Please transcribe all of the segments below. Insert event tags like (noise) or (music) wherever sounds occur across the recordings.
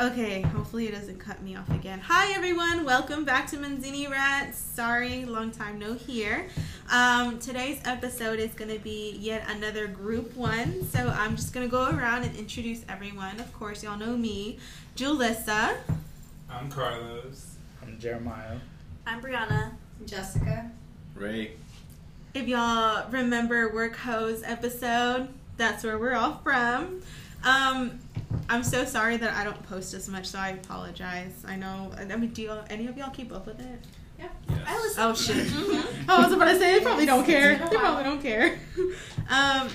Okay, hopefully it doesn't cut me off again. Hi everyone, welcome back to Manzini Rats. Sorry, long time no here. Um, today's episode is going to be yet another group one, so I'm just going to go around and introduce everyone. Of course, y'all know me, Julissa. I'm Carlos. I'm Jeremiah. I'm Brianna. Jessica. Ray. If y'all remember Work Hoes episode, that's where we're all from. Um, I'm so sorry that I don't post as much, so I apologize. I know. I mean, do y'all, any of y'all keep up with it? Yeah. Yes. I was. Oh shit! Oh, (laughs) I was about to say they probably don't care. They probably don't care. (laughs) Um,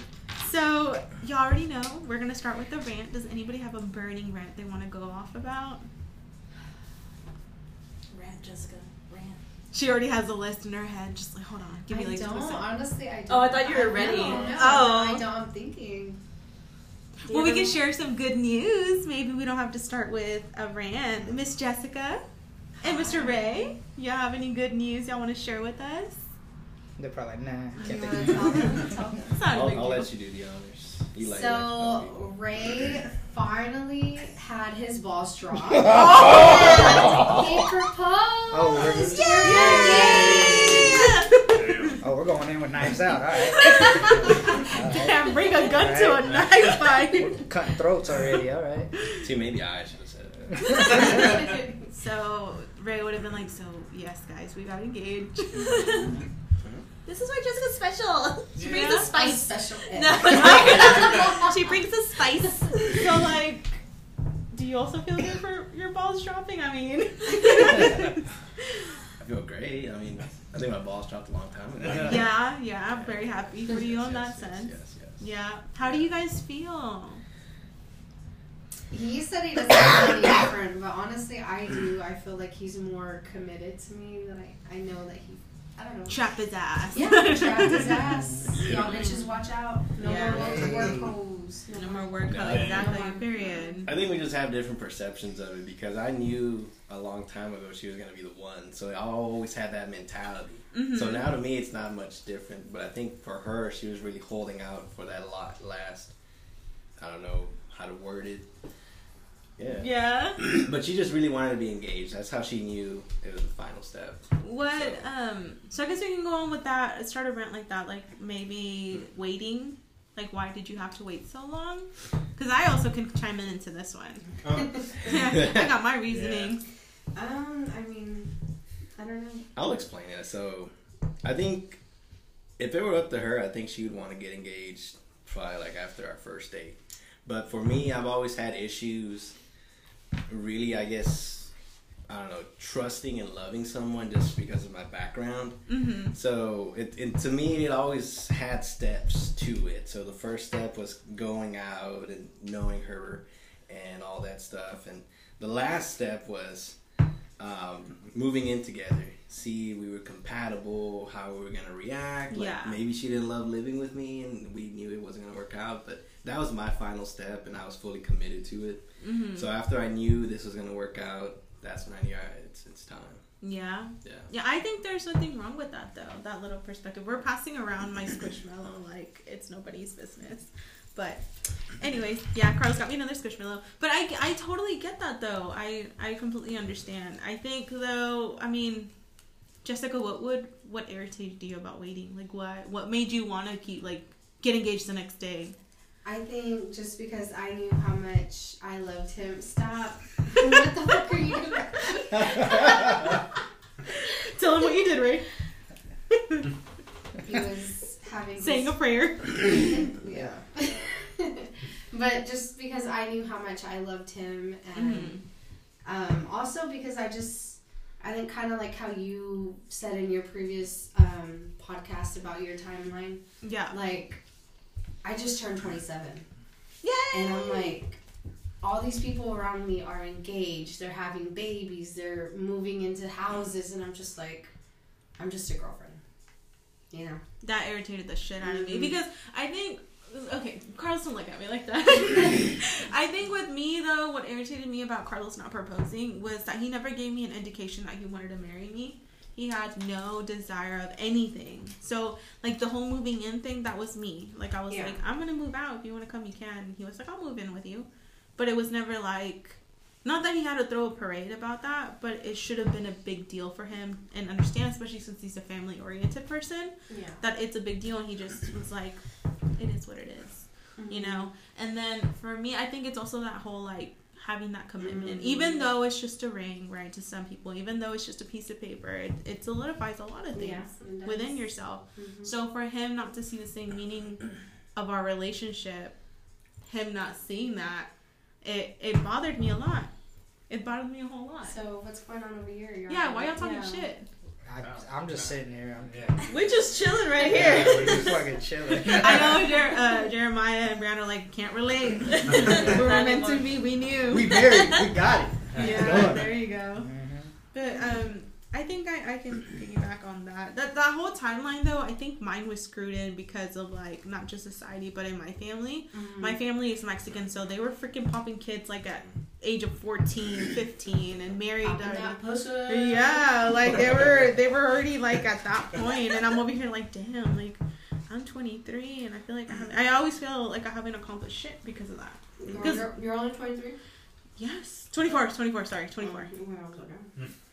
so you already know we're gonna start with the rant. Does anybody have a burning rant they want to go off about? Rant, Jessica. Rant. She already has a list in her head. Just like, hold on, give me I like don't. two seconds. Honestly, I don't. Oh, I thought you were I- ready. No, no, Oh. I don't. I'm thinking. Do Well, we can share some good news. Maybe we don't have to start with a rant. Miss Jessica and Mr. Ray, y'all have any good news y'all want to share with us? They're probably like, nah, You can't think of tell anything. them? Tell them. It's not a I'll, I'll let you do the honors. You like So Ray finally had his balls dropped. Oh! (laughs) he proposed. Oh, we're- Yay! (laughs) Oh, we're going in with knives out. All right. (laughs) (laughs) Damn, bring a gun to a knife fight. We're cutting throats already. All right. (laughs) See, maybe I should have said it. (laughs) So Ray would have been like, "So yes, guys, we got engaged." Mm-hmm. This is why Jessica's special. She brings Yeah. the I'm spice. special. No, she brings the spice. So like, do you also feel good for your balls dropping? I mean, I feel great. I mean, I think my balls dropped a long time ago. yeah, yeah, I'm very happy for you Yes, in that yes, sense. Yes, yes, yes. Yeah. How do you guys feel? He said he doesn't feel any different, but honestly, I do. I feel like he's more committed to me than I. I know that he. I don't know. Trap his ass. Yeah, trapped his (laughs) ass. Y'all bitches, watch out. No Yeah. more work hoes. No more work. No. Exactly. Period. I think we just have different perceptions of it because I knew a long time ago she was going to be the one. So I always had that mentality. Mhm. So now to me, it's not much different. But I think for her, she was really holding out for that lot last. I don't know how to word it. Yeah. Yeah. (clears throat) but she just really wanted to be engaged. That's how she knew it was the final step. What? Um. So I guess we can go on with that. Start a rant like that. Like maybe waiting. Like why did you have to wait so long? Because I also can chime in into this one. Oh, (laughs) I got my reasoning. (laughs) Um, I mean, I don't know. I'll explain it. So, I think if it were up to her, I think she would want to get engaged probably like after our first date. But for me, I've always had issues. Really, I guess I don't know, trusting and loving someone just because of my background. Mm-hmm. So, it, it to me, it always had steps to it. So the first step was going out and knowing her and all that stuff, and the last step was um, moving in together. See, we were compatible, how we were gonna react. Like Yeah. maybe she didn't love living with me, and we knew it wasn't gonna work out. But that was my final step, and I was fully committed to it. Mm-hmm. So after I knew this was gonna work out, that's when I knew, it's it's time. Yeah. Yeah. Yeah, I think there's nothing wrong with that though. That little perspective. We're passing around my squishmallow like it's nobody's business. But anyways, yeah, Carlos got me another squishmallow. But I, I totally get that though. I I completely understand. I think though, I mean, Jessica, what would what irritated you about waiting? Like what what made you want to keep like get engaged the next day? I think just because I knew how much I loved him. Stop. (laughs) what the fuck are you doing? (laughs) Tell him what you did, Ray. He was having (laughs) Saying a prayer. yeah. but just because I knew how much I loved him, and Mhm. um, also because I just, I think kind of like how you said in your previous um, podcast about your timeline, Yeah. like I just turned twenty seven. Yay! And I'm like, all these people around me are engaged. They're having babies. They're moving into houses, and I'm just like, I'm just a girlfriend. You know. that irritated the shit out of me Mhm. because I think okay, Carlos don't look at me like that. (laughs) I think with me though, what irritated me about Carlos not proposing was that he never gave me an indication that he wanted to marry me. He had no desire of anything. So like the whole moving in thing, that was me. Like I was Yeah. like, I'm gonna move out. If you want to come, you can. He was like, I'll move in with you. But it was never like not that he had to throw a parade about that, but it should have been a big deal for him and understand, especially since he's a family oriented person, Yeah. that it's a big deal. And he just was like, it is what it is, you Mm-hmm. know. And then for me, I think it's also that whole like having that commitment, Mhm. even though it's just a ring, right? To some people, even though it's just a piece of paper, it, it solidifies a lot of things Yeah, within yourself. Mhm. So for him not to see the same meaning (clears throat) of our relationship, him not seeing that, it it bothered me a lot. It bothered me a whole lot. So what's going on over here? You're yeah, why y'all talking shit? I, I'm just sitting here. I'm, Yeah. We're just chilling right yeah, here. we're just fucking chilling. (laughs) I know Jer- uh, Jeremiah and Brianna like can't relate. we (laughs) (laughs) were meant to be. We knew. we married. We got it. yeah, there you go. Mhm. But um, I think I, I can piggyback on that. That that whole timeline though, I think mine was screwed in because of like not just society, but in my family. Mhm. My family is Mexican, so they were freaking popping kids like at age of 14, 15 and married already. Yeah, like they were they were already like at that point and I'm over here like damn, like I'm 23 and I feel like I I always feel like I haven't accomplished shit because of that. You're, Because- you're, only 23? Yes. 24, 24, sorry, 24. Oh, okay.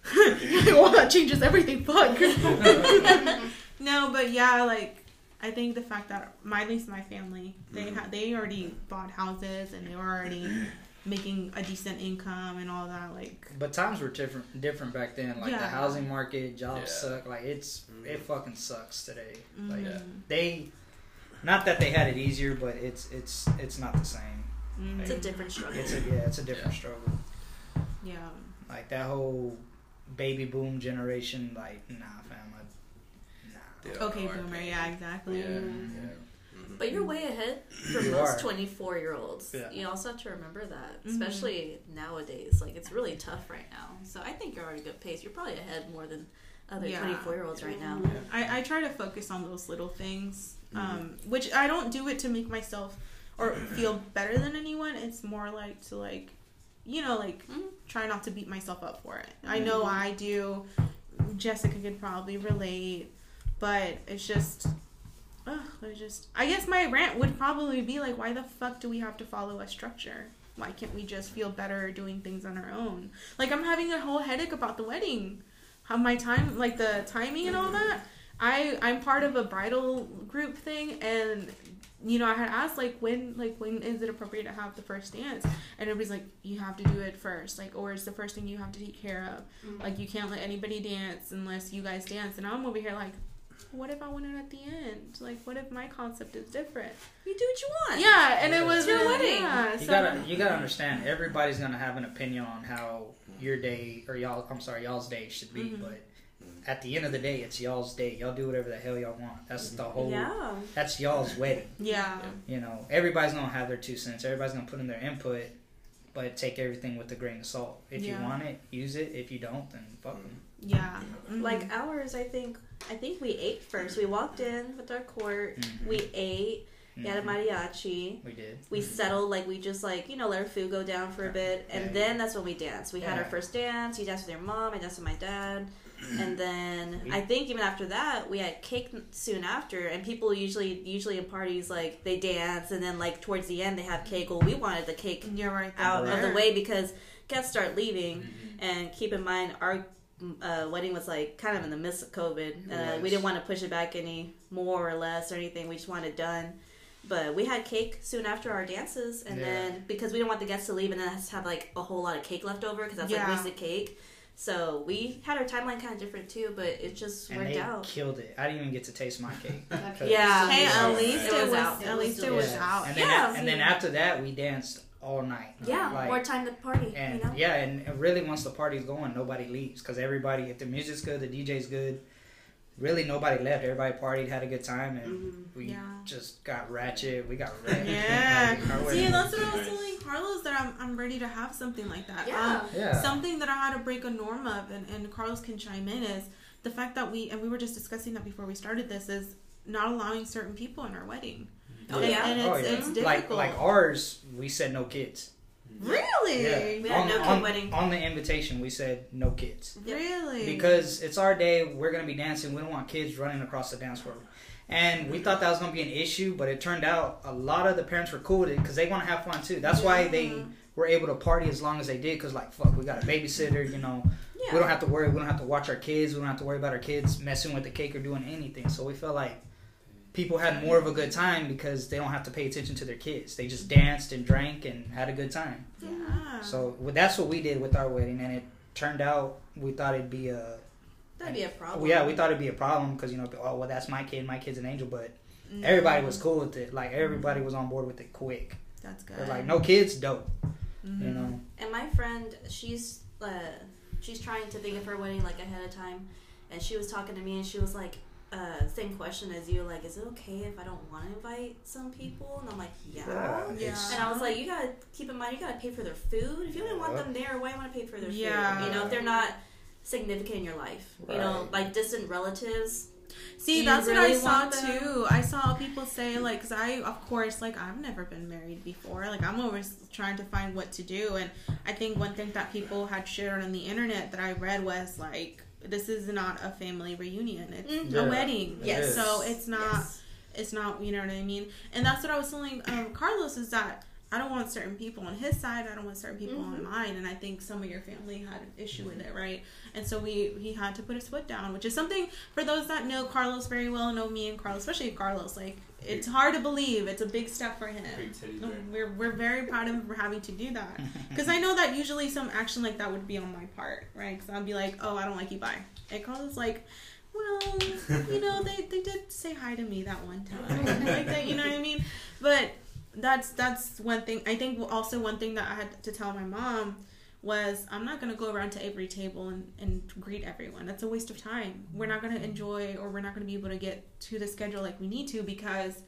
(laughs) well, that changes everything. Fuck. (laughs) no, but yeah, like I think the fact that my at least my family they Mhm. had they already bought houses and they were already (clears throat) making a decent income and all that. Like But times were different different back then. Like the housing market, jobs Yeah. suck. Like it's it fucking sucks today. Like mm, they, not that they had it easier, but it's it's it's not the same. mm, It's a different struggle. It's a yeah, it's a different struggle. yeah. Like that whole baby boom generation. Like nah, fam. I, nah. They Okay, know our boomer. pain. Yeah, exactly. Yeah. Mm. yeah. Mhm. But you're way ahead for You most 24 year olds. Yeah. You also have to remember that, Mhm. especially nowadays. Like, it's really tough right now. So I think you're already good pace. You're probably ahead more than other Yeah. 24 year olds right now. I, I try to focus on those little things, um, which I don't do it to make myself or feel better than anyone. It's more like to like, you know, like Mhm. try not to beat myself up for it. I know I do. Jessica could probably relate, but it's just. Ugh, it's just. I guess my rant would probably be like, why the fuck do we have to follow a structure? Why can't we just feel better doing things on our own? Like I'm having a whole headache about the wedding how my time like the timing and all that i i'm part of a bridal group thing and you know i had asked like when like when is it appropriate to have the first dance and everybody's like you have to do it first like or it's the first thing you have to take care of Mm. like you can't let anybody dance unless you guys dance and i'm over here like what if i want it at the end like what if my concept is different You do what you want. yeah and it was It's your wedding. yeah, You so- gotta you gotta understand. Everybody's gonna have an opinion on how your day or y'all. I'm sorry, y'all's day should be. Mhm. But at the end of the day, it's y'all's day. Y'all do whatever the hell y'all want. That's the whole. Yeah. That's y'all's wedding. yeah You know, everybody's gonna have their two cents. Everybody's gonna put in their input, but take everything with a grain of salt. If Yeah. you want it, use it. If you don't, then fuck them. yeah Mhm. Like ours, I think. I think we ate first. We walked in with our court. Mhm. We ate. We had a Mhm. mariachi. We did. We settled like we just like you know let our food go down for a bit, and Yeah. then that's when we danced. We had our first dance. You danced with your mom. I danced with my dad, and then I think even after that we had cake soon after. And people usually usually in parties like they dance, and then like towards the end they have cake. Well, we wanted the cake you're right out of the way because guests start leaving. And keep in mind, our uh, wedding was like kind of in the midst of COVID. Uh, Yes. We didn't want to push it back any more or less or anything. We just wanted it done. But we had cake soon after our dances, and Yeah. then because we didn't want the guests to leave and then us to have like a whole lot of cake left over because that's Yeah. like wasted cake. So we had our timeline kind of different too, but it just And worked they out. killed it. I didn't even get to taste my cake. (laughs) Okay. Yeah. Hey, at least It it, was was, out. at least it was delicious. out. And then Yeah. and then after that, we danced all night. Yeah, Like, more time to party. And you know. yeah, and and really once the party's going, nobody leaves because everybody, if the music's good, the DJ's good, really nobody left. Everybody partied, had a good time, and Mhm. we Yeah. just got ratchet. We got ratchet. Yeah. (laughs) See, that's what I was telling Carlos that I'm, I'm ready to have something like that. Yeah. Um, yeah. something that I had to break a norm of, and, and Carlos can chime in, is the fact that we, and we were just discussing that before we started this, is not allowing certain people in our wedding. Oh, and, yeah. and it's, oh yeah. it's difficult. like like ours, we said no kids. Really? We had on, no kid on- wedding. On the invitation, we said no kids. Yep. Really? because it's our day. We're gonna be dancing. We don't want kids running across the dance floor. And we thought that was gonna be an issue, but it turned out a lot of the parents were cool with it because they want to have fun too. That's why they mm-hmm. were able to party as long as they did because like fuck, we got a babysitter. You know, Yeah. we don't have to worry. We don't have to watch our kids. We don't have to worry about our kids messing with the cake or doing anything. So we felt like people had more of a good time because they don't have to pay attention to their kids. They just danced and drank and had a good time. Yeah. So well, that's what we did with our wedding, and it turned out we thought it'd be a That'd be a problem. well, yeah we thought it'd be a problem because you know oh well that's my kid, my kid's an angel, but No. everybody was cool with it. Like everybody was on board with it quick. That's good. Like no kids, dope. Mhm. You know. And my friend, she's uh, she's trying to think of her wedding like ahead of time, and she was talking to me, and she was like, uh, same question as you, like, is it okay if I don't want to invite some people? And I'm like, yeah. Yeah. Yeah. And I was like, you gotta keep in mind, you gotta pay for their food. If you don't want them there, why you want to pay for their Yeah. food? You know, if they're not significant in your life, you know, like distant relatives. See, you that's what I saw them? too. I saw people say like, cause I, of course, like I've never been married before. Like I'm always trying to find what to do, and I think one thing that people had shared on the internet that I read was like, this is not a family reunion. It's Mhm. Yeah, a wedding. it Yes. is. So it's not. Yes. It's not. You know what I mean? And that's what I was telling um, Carlos is that. I don't want certain people on his side. I don't want certain people on Mhm. mine, and I think some of your family had an issue with it, right? And so we he had to put his foot down, which is something for those that know Carlos very well, know me and Carlos, especially Carlos. Like it's hard to believe. It's a big step for him. Big teddy We're we're very proud of him for having to do that (laughs) because I know that usually some action like that would be on my part, right? Because I'd be like, oh, I don't like you, bye. And Carlos like. Well, you know, they, they did say hi to me that one time. (laughs) like that, you know what I mean? But that's that's one thing. I think also one thing that I had to tell my mom was I'm not gonna go around to every table and, and greet everyone. That's a waste of time. We're not gonna mm-hmm. enjoy or we're not gonna be able to get to the schedule like we need to because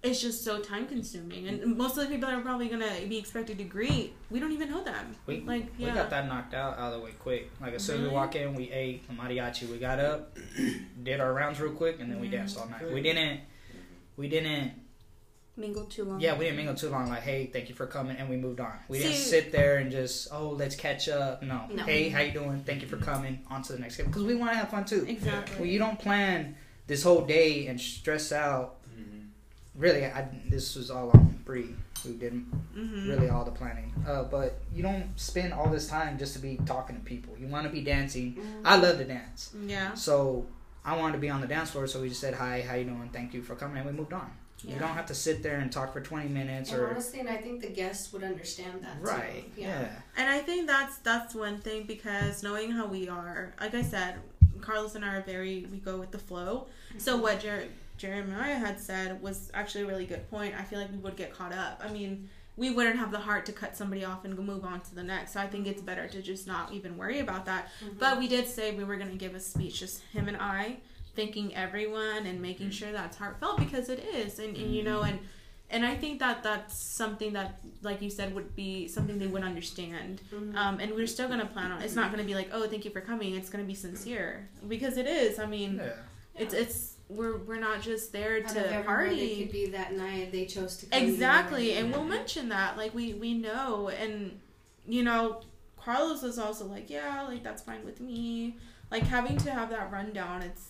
it's just so time consuming. And mm-hmm. most of the people that are probably gonna be expected to greet, we don't even know them. We, Like, yeah. we got that knocked out out of the way quick. Like as soon as we walk mm-hmm. in, we ate a mariachi. We got up, (clears throat) did our rounds real quick, and then we danced all night. We didn't, we didn't, Mingle too long. yeah, we didn't mingle too long. Like, hey, thank you for coming, and we moved on. We didn't sit there and just, oh, let's catch up. No. No. Hey, how you doing? Thank you for coming. On to the next game because we want to have fun too. Exactly. Well, you don't plan this whole day and stress out. Mhm. Really, I, this was all on Bree who did mm-hmm. really all the planning. Uh, but you don't spend all this time just to be talking to people. You want to be dancing. Mhm. I love to dance, Yeah. so I wanted to be on the dance floor. So we just said hi, how you doing? Thank you for coming, and we moved on. You don't have to sit there and talk for twenty minutes And or honestly, and I think the guests would understand that. right. Too. Yeah. And I think that's that's one thing because knowing how we are, like I said, Carlos and I are very we go with the flow. Mm-hmm. So what Jer- Jeremiah had said was actually a really good point. I feel like we would get caught up. I mean, we wouldn't have the heart to cut somebody off and move on to the next. So I think it's better to just not even worry about that. Mm-hmm. But we did say we were going to give a speech, just him and I, thanking everyone and making sure that's heartfelt because it is, and, and you know, and and I think that that's something that, like you said, would be something they would understand. Mhm. Um, and we're still gonna plan on. It's not gonna be like, oh, thank you for coming. It's gonna be sincere because it is. I mean, Yeah. it's it's we're we're not just there Out to everyone party. that could be that night, they chose to come. Exactly, here. and we'll mention that. Like we we know, and you know, Carlos was also like, yeah, like that's fine with me. Like having to have that rundown, it's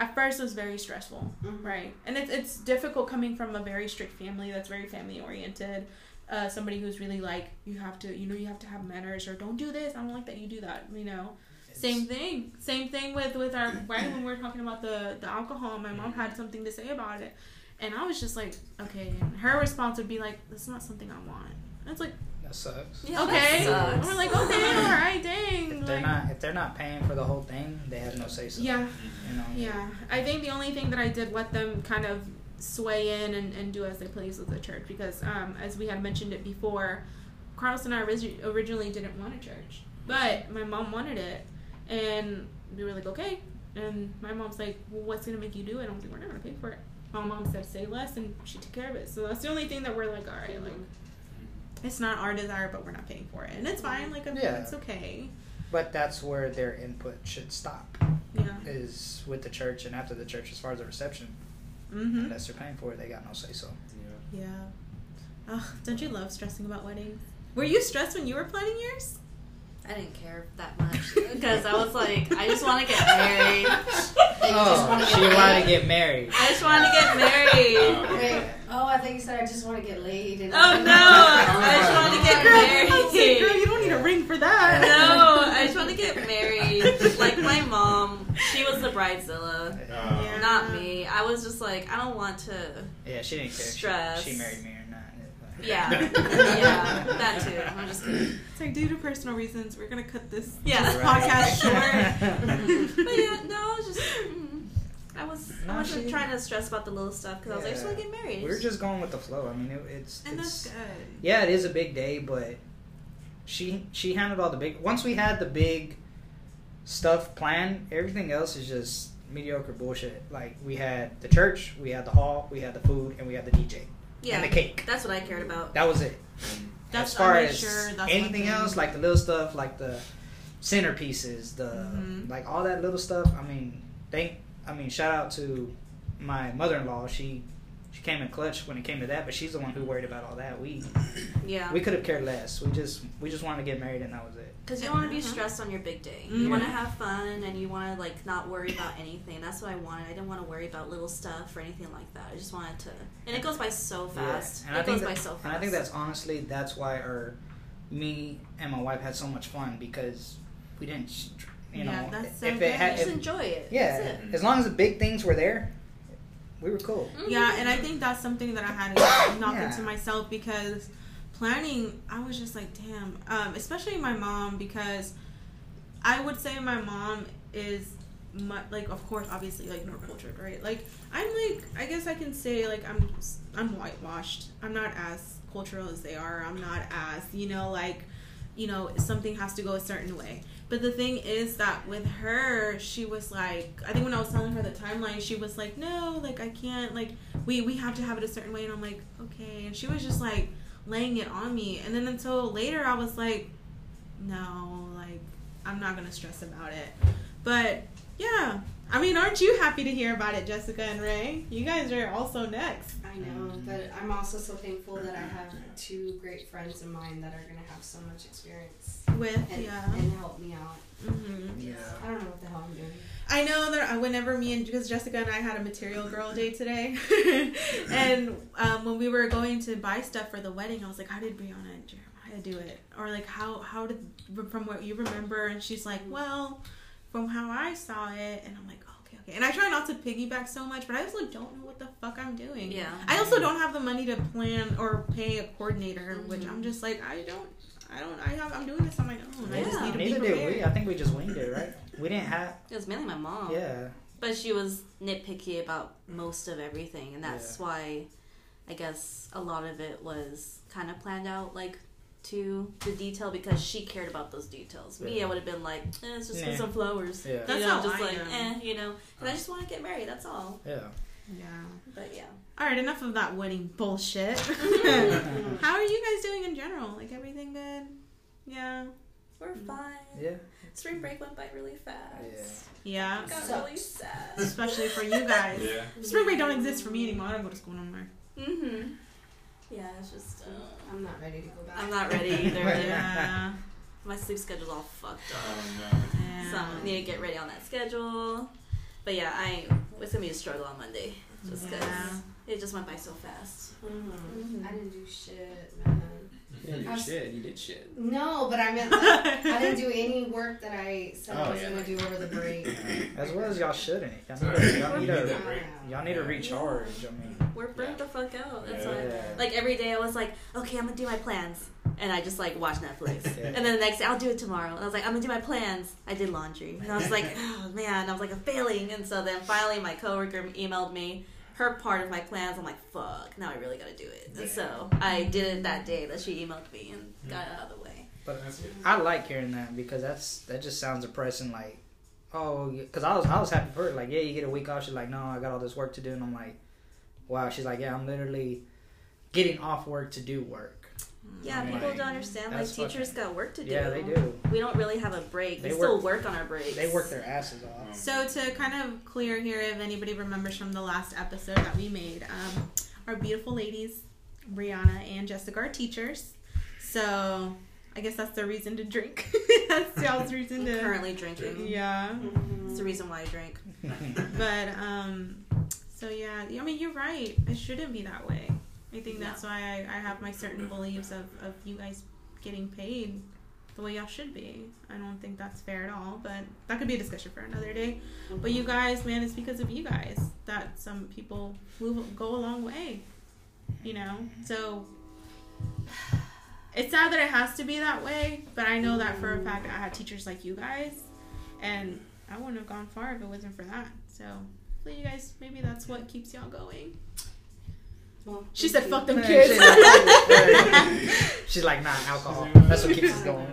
at first it was very stressful, Mhm. right? And it's it's difficult coming from a very strict family that's very family oriented. Uh, somebody who's really like you have to you know you have to have manners or don't do this. I don't like that you do that. You know. Same thing. Same thing with with our (clears throat) wedding when we are talking about the the alcohol. My mom had something to say about it, and I was just like, okay. And her response would be like, "That's not something I want." And it's like, That sucks. Yeah, okay. that sucks. we're like, okay, (laughs) all right, dang. If they're Like, not if they're not paying for the whole thing, they have no say so. yeah, You know. yeah. I think the only thing that I did let them kind of sway in and, and do as they please with the church because, um, as we had mentioned it before, Carlos and I origi- originally didn't want a church, but my mom wanted it, and we were like, okay. And my mom's like, well, what's gonna make you do it? I was like, we're not gonna pay for it. My mom said, say less, and she took care of it. So that's the only thing that we're like, all right, like, it's not our desire, but we're not paying for it, and it's fine. Like, Yeah. it's okay. But that's where their input should stop. Yeah. Is with the church and after the church, as far as the reception. Mm-hmm. Unless they're paying for it, they got no say so. Yeah. Yeah. Ugh, don't you love stressing about weddings? Were you stressed when you were planning yours? I didn't care that much because I was like, I just want to get married. (laughs) They just wanna Oh, she married. wanted to get married. I just want to get married. Um, (laughs) Wait, oh, I think you said I just want to get laid. And Oh (laughs) no! I just wanted to get Girl, I was like, girl, you don't need a ring for that. No, I just want to get married. Like my mom, she was the bridezilla, Uh, Yeah. not me. I was just like, I don't want to. Yeah, she didn't care. Stress. She, she married me or not. Yeah, (laughs) yeah, that too. I'm just kidding. It's like due to personal reasons, we're gonna cut this Yeah. this podcast (laughs) short. But yeah, no, I was just. mm, I was. No, I wasn't she- trying to stress about the little stuff because I was like, I just want to get married. We're just going with the flow. I mean, it, it's and it's that's good. yeah, it is a big day, but she she handled all the big. Once we had the big stuff planned, everything else is just mediocre bullshit. Like we had the church, we had the hall, we had the food, and we had the DJ yeah, and the cake. that's what I cared about. That was it. That's as far as sure that's anything else, like the little stuff, like the centerpieces, the Mhm. like all that little stuff. I mean, thank. I mean, shout out to my mother-in-law. She she came in clutch when it came to that, but she's the one who worried about all that. We Yeah, we could have cared less. We just we just wanted to get married and that was it. Because you don't want to be stressed on your big day. You want to have fun and you want to like not worry about anything. That's what I wanted. I didn't want to worry about little stuff or anything like that. I just wanted to, and it goes by so fast. Yeah. And It I think goes by that- so fast. And I think that's honestly that's why our me and my wife had so much fun because we didn't, sh- you Yeah, know, that's so if good. it had, just if, enjoy it. yeah, That's it. as long as the big things were there, we were cool. Mhm. Yeah, and I think that's something that I had to knock Yeah. into myself because planning, I was just like, damn. Um, especially my mom because I would say my mom is mu like, of course, obviously, like more cultured, right? Like I'm like, I guess I can say like I'm I'm whitewashed. I'm not as cultural as they are. I'm not as you know like you know something has to go a certain way. But the thing is that with her, she was like, I think when I was telling her the timeline, she was like, no, like I can't, like we we have to have it a certain way, and I'm like, okay, and she was just like laying it on me, and then until later, I was like, no, like I'm not gonna stress about it, but yeah. I mean, aren't you happy to hear about it, Jessica and Ray? You guys are also next. I know, but I'm also so thankful that I have two great friends of mine that are gonna have so much experience With and, yeah, and help me out. Mm-hmm. Yeah. I don't know what the hell I'm doing. I know that I- whenever me and because Jessica and I had a material girl day today, (laughs) and um, when we were going to buy stuff for the wedding, I was like, "How did Brianna and Jeremiah do it?" Or like, "How how did from what you remember?" And she's like, "Well, from how I saw it," and I'm like, "Okay, okay." And I try not to piggyback so much, but I also don't know what the fuck I'm doing. Yeah. I also don't have the money to plan or pay a coordinator, which Mhm. I'm just like, I don't. I don't. I have. I'm doing this on my own. I just need to be Neither prepared. did we. I think we just winged it, right? We didn't have. It was mainly my mom. Yeah. But she was nitpicky about most of everything, and that's why I guess a lot of it was kind of planned out like to the detail because she cared about those details. Me, Yeah. I would have been like, eh, it's just Nah. some flowers. Yeah. That's you know, how just I like, am. eh, you know, 'cause I just want to get married. That's all. Yeah. Yeah. But yeah, All right, enough of that wedding bullshit. (laughs) How are you guys doing in general? Like everything good? Yeah. we're fine. Yeah. Spring break went by really fast. Yeah. yeah. Got Sucks. really sad. Especially for you guys. Yeah. Spring break don't exist for me anymore. I don't go to school no more. Mhm. Yeah, it's just uh, I'm not ready to go back. I'm not ready (laughs) either. Yeah. My sleep schedule's all fucked up. Oh no. yeah. So I need to get ready on that schedule. But yeah, I it's gonna be a struggle on Monday just because Yeah. It just went by so fast. Mhm. I didn't do shit, man. You didn't do was- shit. You did shit. No, but I meant like, I didn't do any work that I said I Oh, was yeah. gonna do over the break. As well as y'all shouldn't. Y'all need, Sorry. to, y'all need You need to, break. y'all need to recharge. I mean, We're burnt the fuck out. That's Yeah. why. Like every day, I was like, okay, I'm gonna do my plans, and I just like watch Netflix. Yeah. And then the next day, I'll do it tomorrow. And I was like, I'm gonna do my plans. I did laundry, and I was like, (laughs) oh man, I was like, I'm failing. And so then finally, my coworker emailed me her part of my plans. I'm like, fuck, now I really gotta do it. And so I did it that day that she emailed me and mm-hmm. got it out of the way. but I like hearing that because that's that just sounds depressing. Like, oh, because I was I was happy for her. Like, yeah, you get a week off. She's like, no, I got all this work to do, and I'm like, wow. She's like, yeah, I'm literally getting off work to do work. Yeah, I'm people like, don't understand. Like teachers fucking- got work to do. Yeah, they do. We don't really have a break. They we still work- work on our breaks. They work their asses off. So to kind of clear here, if anybody remembers from the last episode that we made, um, our beautiful ladies, Brianna and Jessica, are teachers. So I guess that's the reason to drink. (laughs) that's y'all's reason to. currently drinking. Yeah. It's the reason why I drink. (laughs) But um, so yeah, I mean you're right. It shouldn't be that way. I think that's why I, I have my certain beliefs of, of you guys getting paid the way y'all should be. I don't think that's fair at all, but that could be a discussion for another day. But you mm-hmm. guys, man, it's because of you guys that some people move go a long way. You know? So it's sad that it has to be that way, but I know that for a fact I had teachers like you guys and I wouldn't have gone far if it wasn't for that. So hopefully you guys maybe that's what keeps y'all going. Well, She said fuck them Yeah, kids. She's (laughs) like, she's like, nah, alcohol. That's what keeps us going.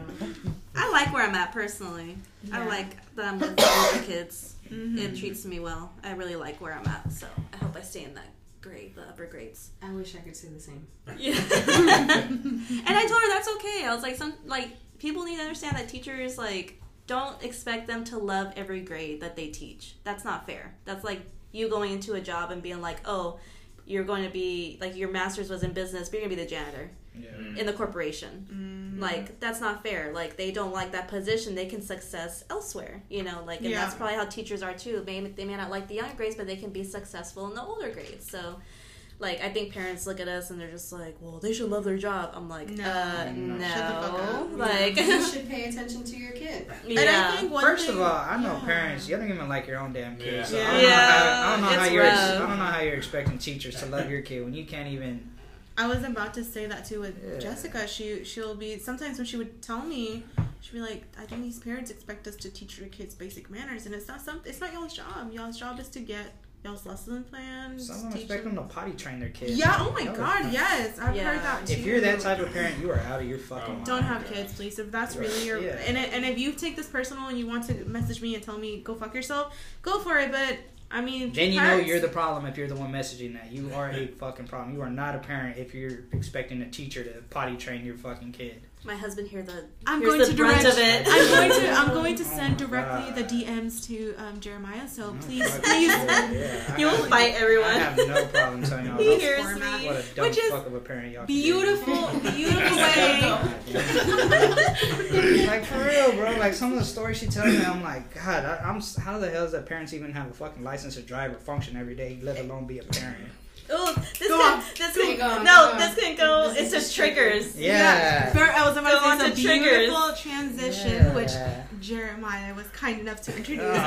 I like where I'm at personally. I like that I'm with the (coughs) kids. Mhm. It treats me well. I really like where I'm at, so I hope I stay in that grade, the upper grades. I wish I could say the same. Yeah. (laughs) and I told her that's okay. I was like, some like people need to understand that teachers like don't expect them to love every grade that they teach. That's not fair. That's like you going into a job and being like, oh, you're going to be like your master's was in business, but you're gonna be the janitor Yeah. in the corporation. Mhm. Like that's not fair. Like they don't like that position, they can success elsewhere. You know, like and Yeah. that's probably how teachers are too. They they may not like the younger grades, but they can be successful in the older grades. So. Like I think parents look at us and they're just like, "Well, they should love their job." I'm like, No. uh, No. no, Shut the fuck up. like, you (laughs) should pay attention to your kid. And I yeah, think one First thing, of all, I know yeah. parents. Y'all don't even like your own damn kids. So Yeah. I don't know how, I don't know how you're. rough. I don't know how you're expecting teachers to love your kid when you can't even. I was about to say that too with Yeah. Jessica. She she'll be sometimes when she would tell me, she'd be like, "I think these parents expect us to teach your kids basic manners, and it's not some. It's not y'all's job. Y'all's job is to get y'all's lesson plans. Some of them expect them- them to potty train their kids. Yeah. Oh my No. God. Yes, I've Yeah. heard that too. If you're that type of parent, you are out of your fucking. Oh. mind. Don't have kids, please. If that's really your Yeah. and it, and if you take this personal and you want to message me and tell me go fuck yourself, go for it. But I mean, Then you know you're the problem if you're the one messaging that. You are a (laughs) fucking problem. You are not a parent if you're expecting a teacher to potty train your fucking kid. My husband here the I'm going the to brunt direct. of it. I'm going to I'm going to (laughs) send directly the DMs to um, Jeremiah. So please, please. shit, yeah. I You will have- fight everyone. I have no problem telling y'all (laughs) He what- hears format. me. what a dumb Which is fuck of a parent y'all. can. Beautiful, (laughs) beautiful way. like for real, bro. Like some of the stories she tells me, I'm like, God, I, I'm. How the hell does that parents even have a fucking license to drive or function every day, let alone be a parent? Oh, this Go can, on. this Go can, on, no, go on. this can go This is into just triggers. Yeah. Ver- I was about Go to on say to some triggers. beautiful transition, which Jeremiah was kind enough to introduce. (laughs)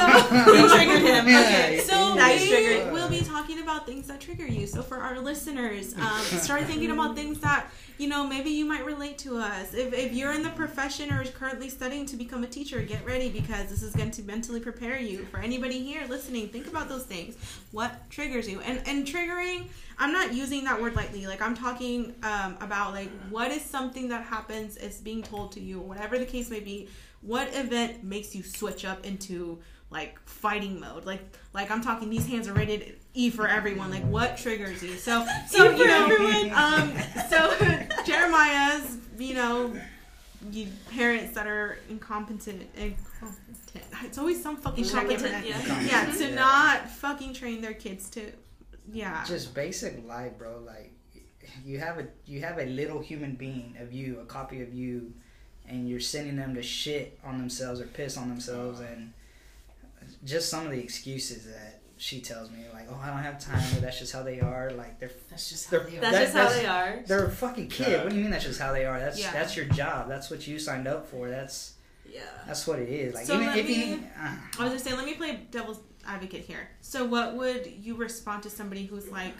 Oh. (laughs) You triggered him. Okay. you So. Nice we trigger. will be talking about things that trigger you. So for our listeners, um, start thinking about things that you know maybe you might relate to us. If, if you're in the profession or is currently studying to become a teacher, get ready because this is going to mentally prepare you. For anybody here listening, think about those things. What triggers you? And and triggering, I'm not using that word lightly. Like I'm talking um, about like what is something that happens is being told to you, whatever the case may be. What event makes you switch up into like fighting mode? Like like I'm talking these hands are rated E for everyone. Like what triggers you? So (laughs) so you know (laughs) um so (laughs) Jeremiah's you know you parents that are incompetent incompetent. It's always some fucking shit Incompetent, yeah. Yeah, to Yeah. not fucking train their kids to yeah. just basic life, bro. Like you have a you have a little human being of you, a copy of you, and you're sending them to shit on themselves or piss on themselves, and just some of the excuses that she tells me, like, oh, I don't have time, or that's just how they are. Like they're That's just They're- how they are. That's That- just how that's- they are. they're a fucking kid. Yeah. What do you mean that's just how they are? That's Yeah. that's your job. That's what you signed up for. That's Yeah. that's what it is. Like So even let if me- you, uh, I was just saying, let me play devil's advocate here. So, what would you respond to somebody who's like,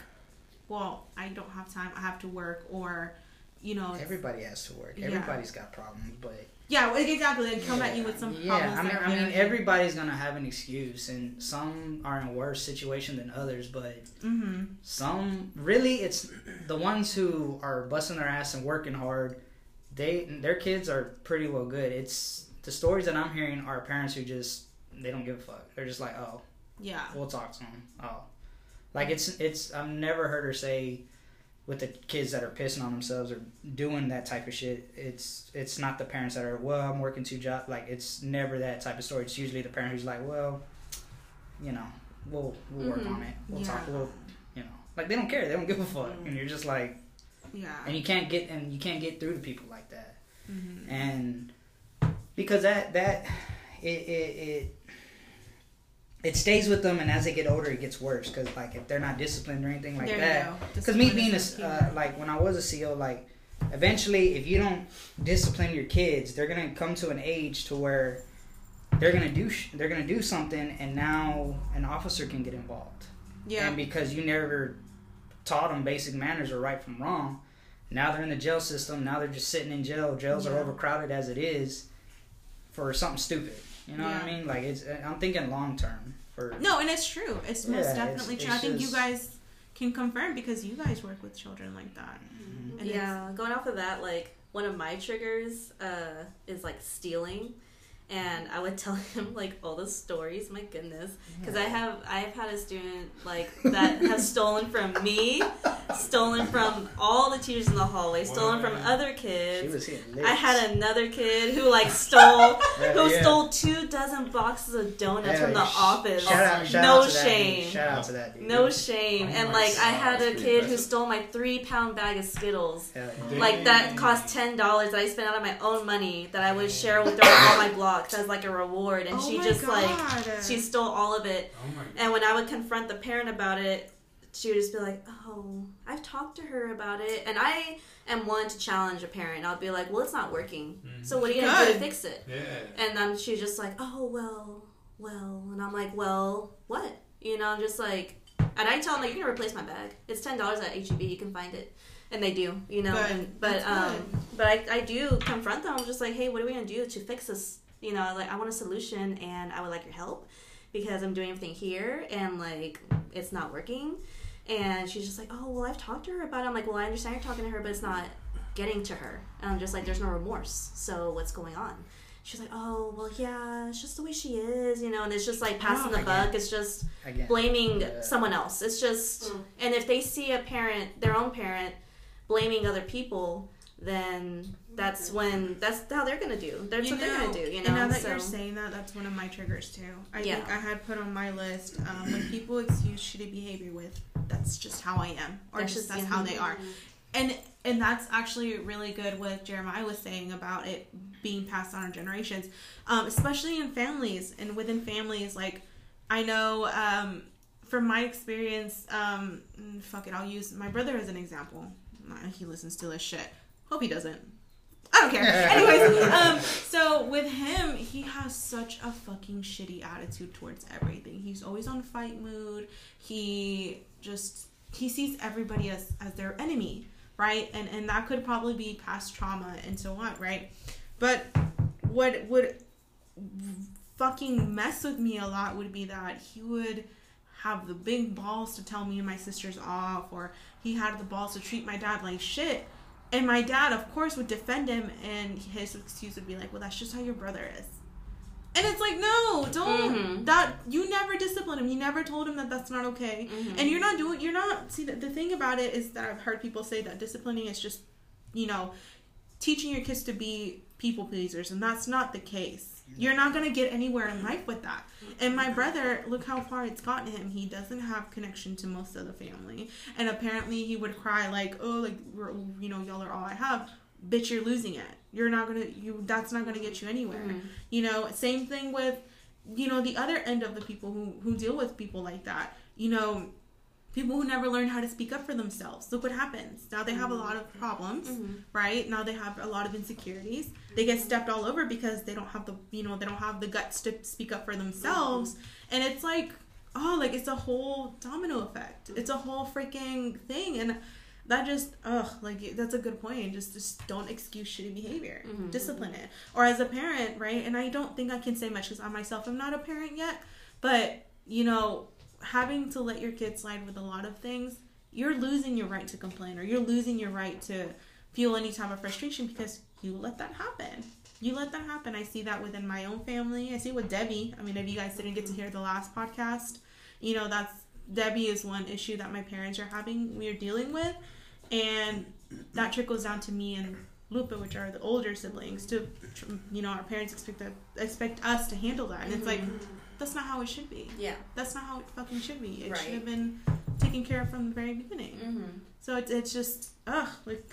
"Well, I don't have time. I have to work," or, you know, everybody has to work. Yeah. Everybody's got problems, but yeah, exactly. They come at you with some yeah. problems. I mean, I mean, everybody's gonna have an excuse, and some are in a worse situation than others. But Mhm. some really, it's the ones who are busting their ass and working hard. They their kids are pretty well good. It's the stories that I'm hearing are parents who just they don't give a fuck. They're just like, oh, Yeah. we'll talk to them. Oh, like it's it's I've never heard her say with the kids that are pissing on themselves or doing that type of shit. It's it's not the parents that are well I'm working two jobs. Like it's never that type of story. It's usually the parent who's like, well, you know, we'll we'll work Mhm. on it. We'll Yeah. talk. We'll you know, like they don't care. They don't give a fuck, and you're just like, Yeah. and you can't get and you can't get through to people like that Mhm. and because that that it it, it it stays with them, and as they get older, it gets worse because like if they're not disciplined or anything like there that. you go. Because me being a is the key. uh, like when I was a CO, like eventually, if you don't discipline your kids, they're gonna come to an age to where they're gonna do sh- they're gonna do something, and now an officer can get involved. yeah. And because you never taught them basic manners or right from wrong, now they're in the jail system. Now they're just sitting in jail. Jails Yeah. are overcrowded as it is for something stupid. You know what I mean? Like it's. I'm thinking long term for. No, and it's true. It's Yeah, most it's- definitely true. I it's think you guys can confirm because you guys work with children like that. Mhm. And yeah, going off of that, like one of my triggers uh, is like stealing, and I would (laughs) tell him like all the stories. My goodness, because I have I've had a student like that has (laughs) stolen from me, stolen from all the teachers in the hallway, stolen from other kids. I had another kid who like stole (laughs) who yeah. stole two dozen boxes of donuts Yeah, from the sh- office. Shout out, shout no out to that shame. Shout out to that dude. No shame. Oh and like I had a kid who stole my three pound bag of Skittles. Yeah. Like that cost ten dollars that I spent out of my own money that I would share with on my blocks as like a reward, and oh she my just like she stole all of it. Oh my And when I would confront the parent about it, she would just be like, "Oh, I've talked to her about it," and I am one to challenge a parent. I'll be like, "Well, it's not working. Mhm. So what are you gonna do to fix it?" Yeah. And then she's just like, "Oh well, well," and I'm like, "Well, what?" You know, I'm just like, and I tell them like, "You're gonna replace my bag. It's ten dollars at HEB. You can find it." And they do, you know. Good. And, but um, good. but I, I do confront them. I'm just like, "Hey, what are we gonna do to fix this?" You know, like I want a solution, and I would like your help because I'm doing everything here, and like it's not working. And she's just like, "Oh well, I've talked to her about it." I'm like, "Well, I understand you're talking to her, but it's not getting to her." And I'm just like, "There's no remorse. So what's going on?" she's like, "Oh, well, yeah, it's just the way she is, you know." And it's just like passing the buck. It's just blaming Yeah. someone else. It's just, Mm. and if they see a parent, their own parent, blaming other people, then that's when that's how they're gonna do. That's You what they're gonna do. You know. And now that so, you're saying that, that's one of my triggers too. I Yeah. think I had put on my list um, when people excuse shitty behavior with, that's just how I am, or That's just that's how they are. And and that's actually really good what Jeremiah was saying about it being passed on in generations, um, especially in families and within families. Like I know um, from my experience, um, fuck it, I'll use my brother as an example. He listens to this shit. Hope he doesn't. I don't care. (laughs) Anyways, um, so with him, he has such a fucking shitty attitude towards everything. He's always on fight mood. He just he sees everybody as as their enemy, right? And and that could probably be past trauma and so on, right? But what would fucking mess with me a lot would be that he would have the big balls to tell me and my sisters off, or he had the balls to treat my dad like shit. And my dad, of course, would defend him, and his excuse would be like, "Well, that's just how your brother is." And it's like, no, don't. Mhm. That you never disciplined him. You never told him that that's not okay. Mhm. And you're not doing. You're not. See, the, the thing about it is that I've heard people say that disciplining is just, you know, teaching your kids to be people pleasers, and that's not the case. You're not gonna get anywhere in life with that. And my brother, look how far it's gotten him. He doesn't have connection to most of the family, and apparently he would cry like, "Oh, like we're, you know, y'all are all I have." Bitch, you're losing it. You're not gonna. You. That's not gonna get you anywhere. Mhm. You know, same thing with, you know, the other end of the people who who deal with people like that. You know, people who never learn how to speak up for themselves. Look what happens. Now they have a lot of problems, Mhm. right? Now they have a lot of insecurities. They get stepped all over because they don't have the, you know, they don't have the guts to speak up for themselves. And it's like, oh, like it's a whole domino effect. It's a whole freaking thing and that just ugh like that's a good point just just don't excuse shitty behavior Mhm. discipline it or as a parent right and i don't think i can say much because i myself am not a parent yet but you know having to let your kids slide with a lot of things you're losing your right to complain or you're losing your right to feel any type of frustration because you let that happen. You let that happen. I see that within my own family. I see it with debbie. I mean if you guys didn't get to hear the last podcast you know that's debbie is one issue that my parents are having we're dealing with. And that trickles down to me and Lupa, which are the older siblings. To you know, our parents expect that, expect us to handle that, and it's like that's not how it should be. Yeah. That's not how it fucking should be. It Right. should have been taken care of from the very beginning. Mhm. So it's it's just ugh like.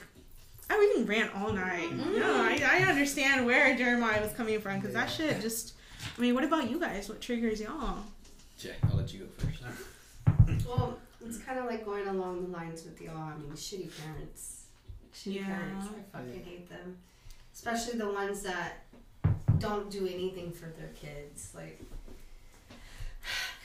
I we can rant all night. You know, I, I understand where Jeremiah was coming from because that shit just. I mean, what about you guys? What triggers y'all? Jack, I'll let you go first. (laughs) Well, it's kind of like going along the lines with y'all. I mean, shitty parents. Shitty Yeah. parents. I fucking hate them. Especially the ones that don't do anything for their kids. Like,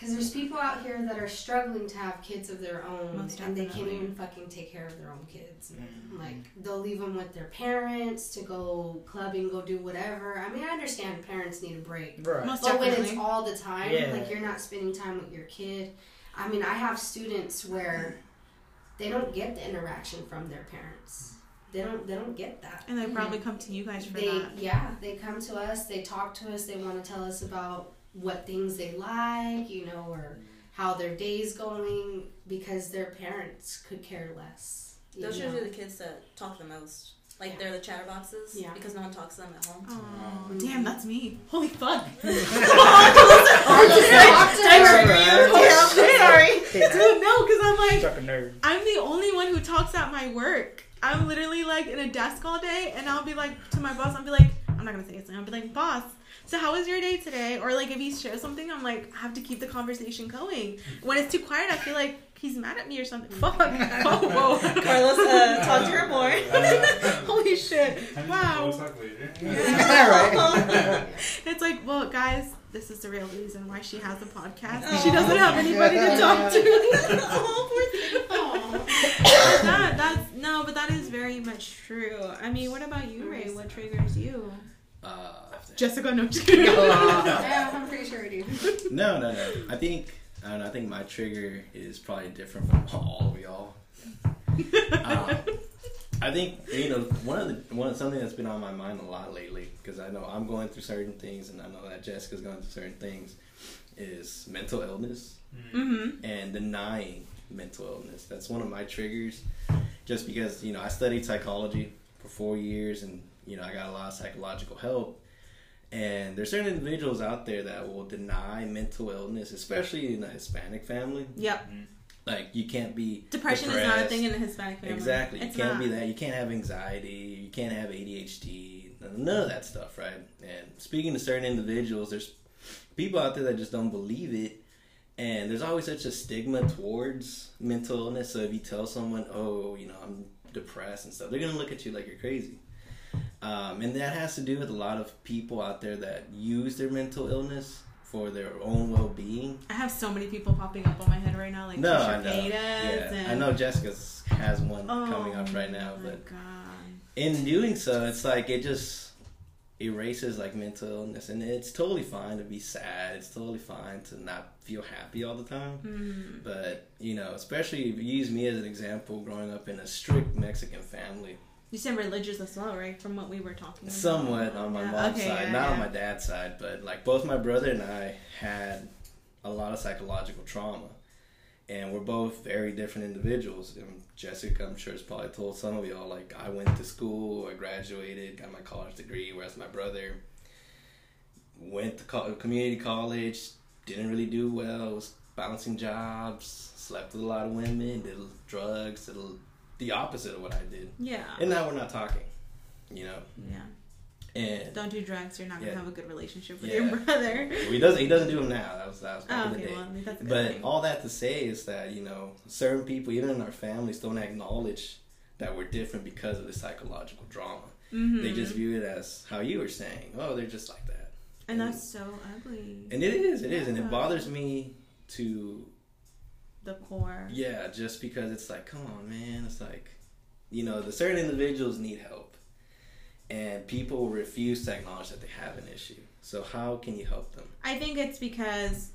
because there's people out here that are struggling to have kids of their own, Most and they can't even fucking take care of their own kids. Mhm. Like, they'll leave them with their parents to go clubbing, go do whatever. I mean, I understand parents need a break. Right. Most But when it's all the time, Yeah. like you're not spending time with your kid. I mean, I have students where they don't get the interaction from their parents. They don't. They don't get that. and they probably come to you guys for They that. yeah. They come to us. They talk to us. They want to tell us about what things they like, you know, or how their day's going because their parents could care less. you Those are know. usually the kids that talk the most. Like they're the chatterboxes. Yeah. Because no one talks to them at home. Oh, Mhm. damn, that's me. Holy fuck. (laughs) (laughs) Right. Sorry. Dude, no, because I'm like, Struck a nerd. I'm the only one who talks at my work. I'm literally like in a desk all day, and I'll be like to my boss, I'll be like, I'm not gonna say anything. I'll be like, boss, so how was your day today? Or like if he shares something, I'm like, I have to keep the conversation going. When it's too quiet, I feel like he's mad at me or something. Fuck. (laughs) Oh, whoa. Carlos, uh, (laughs) talk to her more. (laughs) Holy shit. Wow. talk It's like, well, guys, this is the real reason why she has a podcast. She doesn't have anybody to talk to. Aw. That, that's no, but that is very much true. I mean, what about you, Ray? What triggers you? Uh, Jessica, no, just (laughs) kidding. yeah, I'm pretty sure I do. (laughs) no, no, no. I think I don't know. I think my trigger is probably different from (laughs) all of y'all. Um, I think you know one of the one of something that's been on my mind a lot lately because I know I'm going through certain things and I know that Jessica's going through certain things is mental illness mm-hmm. and denying mental illness. That's one of my triggers. Just because you know I studied psychology for four years and you know I got a lot of psychological help. And there's certain individuals out there that will deny mental illness, especially in a Hispanic family. Yep. Mm-hmm. Like you can't be Depression is not a thing in a Hispanic family. Exactly. You can't not. be that. You can't have anxiety. You can't have ADHD. None of that stuff, right? And speaking to certain individuals, there's people out there that just don't believe it. And there's always such a stigma towards mental illness. So if you tell someone, oh, you know, I'm depressed and stuff, they're going to look at you like you're crazy. Um, and that has to do with a lot of people out there that use their mental illness for their own well being. I have so many people popping up on my head right now, like No, Trisha I know. Yeah, and I know Jessica's has one Oh, coming up right now, my but God. in doing so, it's like it just erases like mental illness, and it's totally fine to be sad. It's totally fine to not feel happy all the time. Mm. But you know, especially if you use me as an example, growing up in a strict Mexican family, You said religious as well, right? From what we were talking about. somewhat on my Yeah, mom's okay, side, yeah, not on my dad's side, but like both my brother and I had a lot of psychological trauma. And we're both very different individuals. And Jessica, I'm sure, has probably told some of y'all, like, I went to school, I graduated, got my college degree, whereas my brother went to co- community college, didn't really do well, was bouncing jobs, slept with a lot of women, did drugs, did the opposite of what I did. Yeah. And now we're not talking, you know? yeah. And Don't do drugs. You're not gonna Yeah. have a good relationship with Yeah. your brother. Well, he doesn't. He doesn't do them now. That was that was back Oh, in the okay. day. Well, that's a good but thing. all that to say is that you know certain people, even in our families, don't acknowledge that we're different because of the psychological drama. Mhm. They just view it as how you were saying. Oh, they're just like that. and that's so ugly. And it is. It is, and it bothers me to the core. yeah, just because it's like, come on, man. It's like, you know, the certain individuals need help, and people refuse to acknowledge that they have an issue. So how can you help them? I think it's because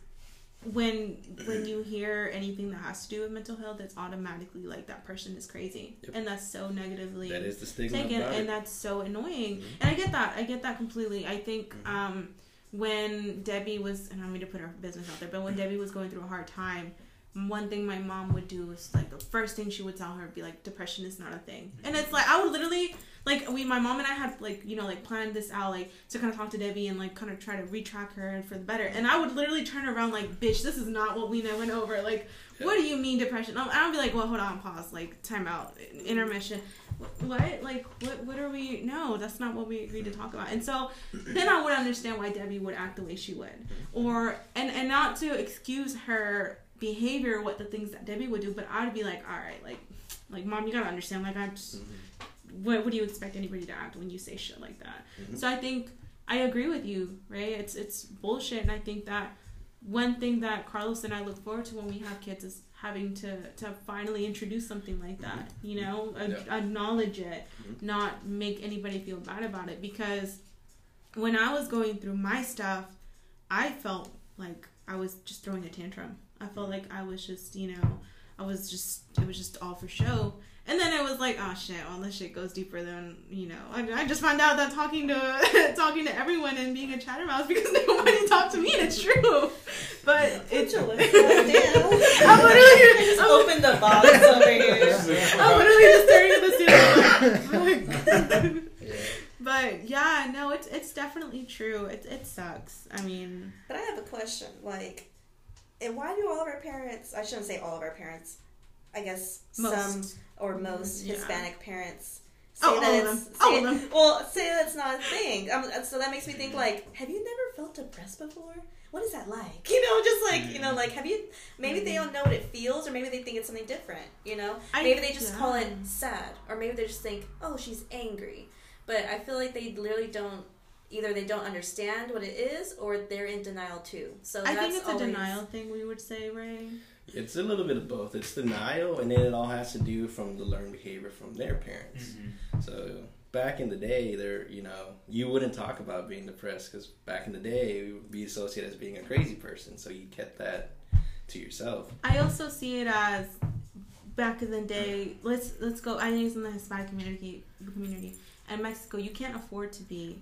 when when you hear anything that has to do with mental health, it's automatically like that person is crazy, Yep. and that's so negatively That is the stigma taken, and that's so annoying. Mhm. And I get that. I get that completely. I think Mhm. um, when Debbie was, and I don't mean to put her business out there, but when Debbie was going through a hard time, one thing my mom would do was like the first thing she would tell her would be like, depression is not a thing. And it's like I would literally like we, my mom and I had like you know like planned this out like to kind of talk to Debbie and like kind of try to retrack her for the better. And I would literally turn around like, bitch, this is not what we went over. Like, what do you mean depression? I don't be like, well, hold on, pause, like time out, intermission. What? Like, what? What are we? No, that's not what we agreed to talk about. And so then I would understand why Debbie would act the way she would, mm-hmm. or and and not to excuse her behavior, what the things that Debbie would do, but I'd be like, all right, like, like mom, you gotta understand, like I'm just. What, what do you expect anybody to act when you say shit like that? Mhm. So I think I agree with you, right It's it's bullshit, and I think that one thing that Carlos and I look forward to when we have kids is having to to finally introduce something like that. You know, a- Yeah. acknowledge it, Mhm. not make anybody feel bad about it. Because when I was going through my stuff, I felt like I was just throwing a tantrum. I felt like I was just, you know, I was just it was just all for show. And then it was like, oh shit, all this shit goes deeper than you know. I, I just found out that talking to (laughs) talking to everyone and being a chattermouse (laughs) because nobody talked to talk to me, and it's true. But it's (laughs) Damn. I'm I'm literally, just I'm, open the box over here. I'm literally just staring at the ceiling. Like, oh my God. Yeah. But yeah, no, it's it's definitely true. It it sucks. I mean, But I have a question. Like, and why do all of our parents? I shouldn't say all of our parents. I guess some or most Yeah. Hispanic parents say Oh, that it's. Say- of them. well say that's not a thing. Um, so that makes me think like, have you never felt depressed before? What is that like? You know, just like you know, like have you? Maybe they don't know what it feels, or maybe they think it's something different. You know, I- maybe they just call it sad, or maybe they just think, oh, she's angry. But I feel like they literally don't. Either they don't understand what it is, or they're in denial too. So I that's think it's a denial thing. We would say, Ray. It's a little bit of both. It's denial, and then it all has to do from the learned behavior from their parents. Mm-hmm. So back in the day, there, you know, you wouldn't talk about being depressed because back in the day, it would be associated as being a crazy person. So you kept that to yourself. I also see it as back in the day. Let's let's go. I think it's in the Hispanic community community and Mexico. You can't afford to be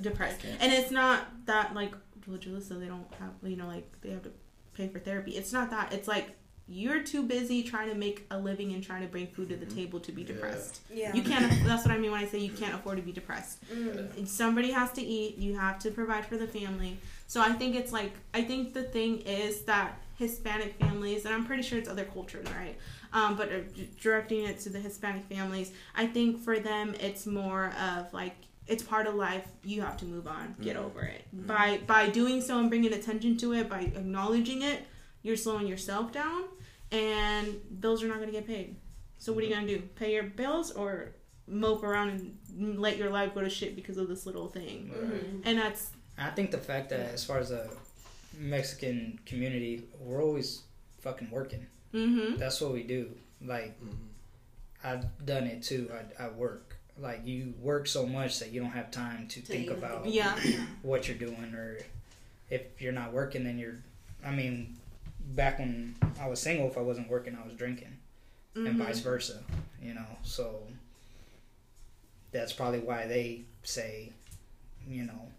depressed, Okay. and it's not that like well, Julissa, they don't have you know like they have to pay for therapy. It's not that. It's like you're too busy trying to make a living and trying to bring food to the table to be depressed. Yeah. You can't. (laughs) That's what I mean when I say you can't afford to be depressed. Mm. somebody has to eat you have to provide for the family so i think it's like i think the thing is that hispanic families and i'm pretty sure it's other cultures right um, but uh, directing it to the hispanic families i think for them it's more of like it's part of life you have to move on get Mhm. over it Mhm. by by doing so and bringing attention to it by acknowledging it you're slowing yourself down and bills are not going to get paid so what are you going to do pay your bills or mope around and let your life go to shit because of this little thing. Mhm. And that's I think the fact that as far as the Mexican community, we're always fucking working. mm-hmm. That's what we do. Like Mhm. I've done it too. I, I work. Like you work so much that you don't have time to, To think about Yeah. what you're doing, or if you're not working, then you're. I mean, back when I was single, if I wasn't working, I was drinking, and Mhm. vice versa. You know, so that's probably why they say, you know,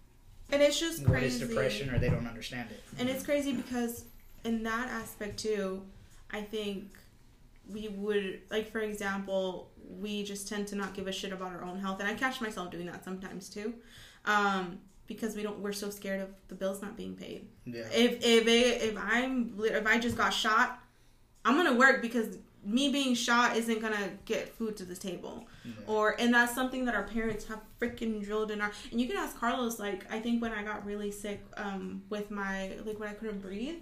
And it's just what is crazy. depression, or they don't understand it. And it's crazy because in that aspect too, I think we would like for example, we just tend to not give a shit about our own health and I catch myself doing that sometimes too. Um because we don't we're so scared of the bills not being paid. Yeah. If if it, if I'm if I just got shot, I'm going to work because me being shot isn't going to get food to the table. Yeah. or and that's something that our parents have freaking drilled in our and you can ask carlos like i think when i got really sick um with my like when i couldn't breathe.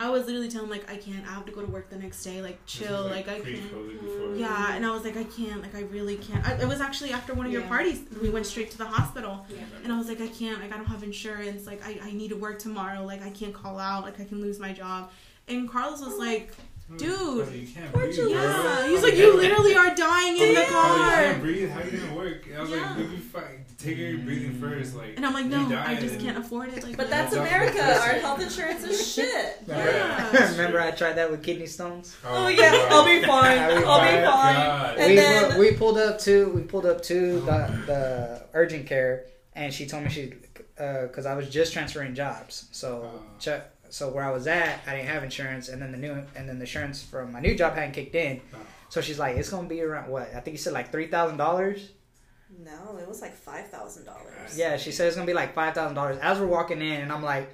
I was literally telling like i can't i have to go to work the next day like chill like, i can't. yeah and i was like i can't like i really can't. I, it was actually after one of your parties we went straight to the hospital. Yeah. and i was like i can't like i don't have insurance like i, I need to work tomorrow like i can't call out like i can lose my job. And carlos was like Dude, oh, you can't where'd breathe, you yeah he's like you literally are dying oh in the Oh, you car can't breathe. How are you gonna work? I was Yeah. like, you'll be fine. Take your breathing mm. first. Like, and i'm like no i just can't afford it like But that's America. (laughs) Our health insurance is shit. Remember, (laughs) Yeah. (laughs) remember I tried that with kidney stones. Oh, oh yeah, God. I'll be fine. I'll be I'll be fine. fine. God. And we, then- we pulled up to we pulled up to Oh the, the urgent care, and she told me she uh, because I was just transferring jobs. So Oh. ch- so where I was at, I didn't have insurance, and then the new and then the insurance from my new job hadn't kicked in. Oh. So she's like, it's gonna be around what? I think you said like three thousand dollars. No, it was like five thousand dollars. Yeah, she said it's gonna be like five thousand dollars. As we're walking in, and I'm like,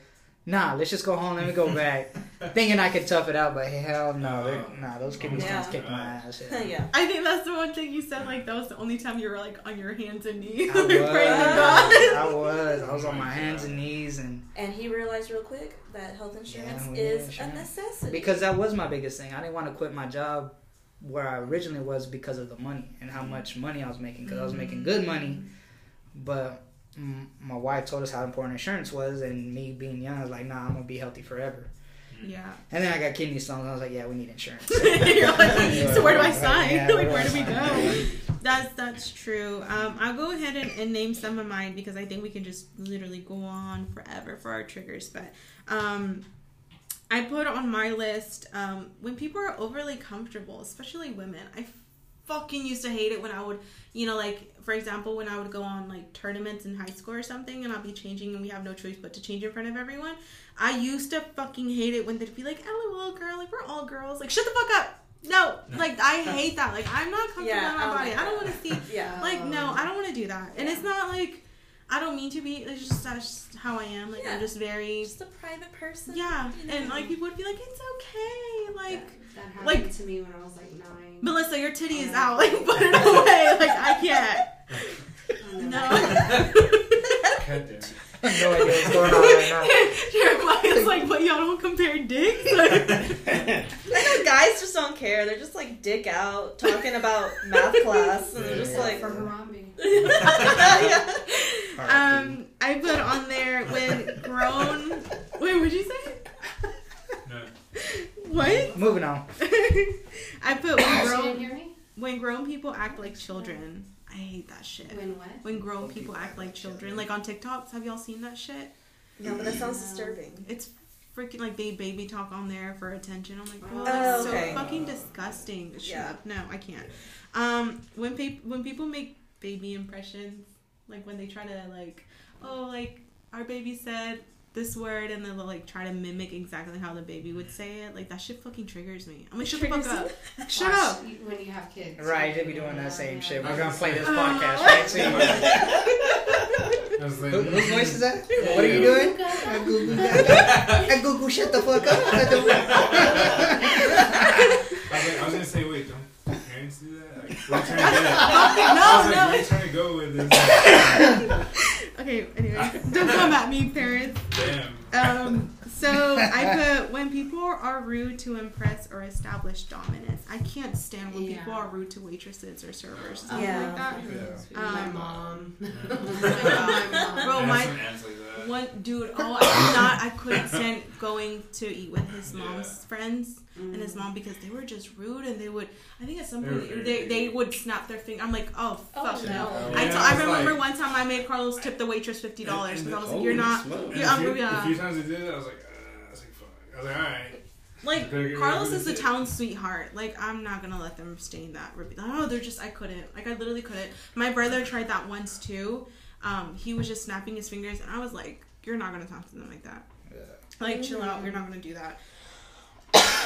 nah, let's just go home. Let me go (laughs) back, thinking I could tough it out, but hell no, they're, nah, those kidney Yeah. stones kicked my ass. Yeah. (laughs) yeah. I think that's the one thing you said. Like that was the only time you were like on your hands and knees, I (laughs) was, praying to God. I was, I was on my hands and knees, and And he realized real quick that health insurance Yeah, is insurance. a necessity. because that was my biggest thing. I didn't want to quit my job where I originally was because of the money and how mm-hmm. much money I was making. Because I was making mm-hmm. good money, but my wife told us how important insurance was, and me being young, I was like, nah, I'm gonna be healthy forever. Yeah. And then I got kidney stones. And I was like, yeah, we need insurance. (laughs) You're like, (laughs) (laughs) so where do I Right, sign? yeah, like where do we go? That's that's true. Um, I'll go ahead and, and name some of mine because I think we can just literally go on forever for our triggers. But um, I put on my list um, when people are overly comfortable, especially women. I fucking used to hate it when I would, you know, like for example, when I would go on like tournaments in high school or something, and I'll be changing, and we have no choice but to change in front of everyone. I used to fucking hate it when they'd be like, "LOL, girl, like we're all girls, like shut the fuck up." No, like I hate that. Like I'm not comfortable Yeah, in my I don't body. like I don't want to see (laughs) yeah. like no i don't want to do that and it's not like i don't mean to be it's just that's just how i am like Yeah. i'm just very just a private person. yeah you and like people would be like it's okay like that happened like- to me when I was like nine. Melissa your titty is out like put it away like i can't no no idea what's going on right. Jeremiah's like but y'all don't compare dicks like, (laughs) I know guys just don't care. They're just like dick out talking about math class, and they're just Yeah. like, For Harambe. (laughs) yeah. um i put on there when grown wait what'd you say No. What Moving on. (laughs) i put when (coughs) grown when grown people act like children i hate that shit When what? when grown people act like children. Like on TikToks, have y'all seen that shit? No, but that sounds disturbing. It's freaking like they baby talk on there for attention. I'm like, Oh, that's okay. so fucking disgusting. Shut Yeah. up. No, I can't. Um, when pe- when people make baby impressions, like when they try to like, oh, like our baby said this word, and then they'll like try to mimic exactly how the baby would say it. Like that shit fucking triggers me. I'm like, shut the fuck up. Shut Watch up. When you have kids. Right, they be doing that same Yeah. shit. We're gonna play this Uh, podcast, right? So you, I was like, who, whose voice is that? Yeah. What are you doing? Uh, Google, uh, Google, shut the fuck up. (laughs) I was, like, I was gonna say, wait, don't parents do that? Like, where you trying to get? (laughs) I No, was like, no. where you trying to go with this? Okay, anyway, (laughs) don't come at me, parents. Damn. Um, so I put when people are rude to impress or establish dominance. I can't stand when people are rude to waitresses or servers, stuff Yeah. like that. Yeah. my Um, mom. Yeah. (laughs) (laughs) Oh my God. Bro, I have my like one dude, oh, I could not, I couldn't stand going to eat with his mom's Yeah. Friends and his mom because they were just rude and they would. I think at some point they, they would snap their finger. I'm like, oh fuck Oh, no. no. I Yeah, t- I it's remember like- one time I made Carlos tip the waitress fifty dollars because I was like, you're not. You're, Yeah, a, few, I'm- yeah. a few times they did it, I was like, uh, I was like, fuck. I was like, alright. Like Carlos is the it. town sweetheart. Like I'm not gonna let them stay in that. repeat- Oh, they're just I couldn't. Like I literally couldn't. My brother tried that once too. Um, he was just snapping his fingers, and I was like, "You're not gonna talk to them like that. Yeah. Like chill out. You're not gonna do that."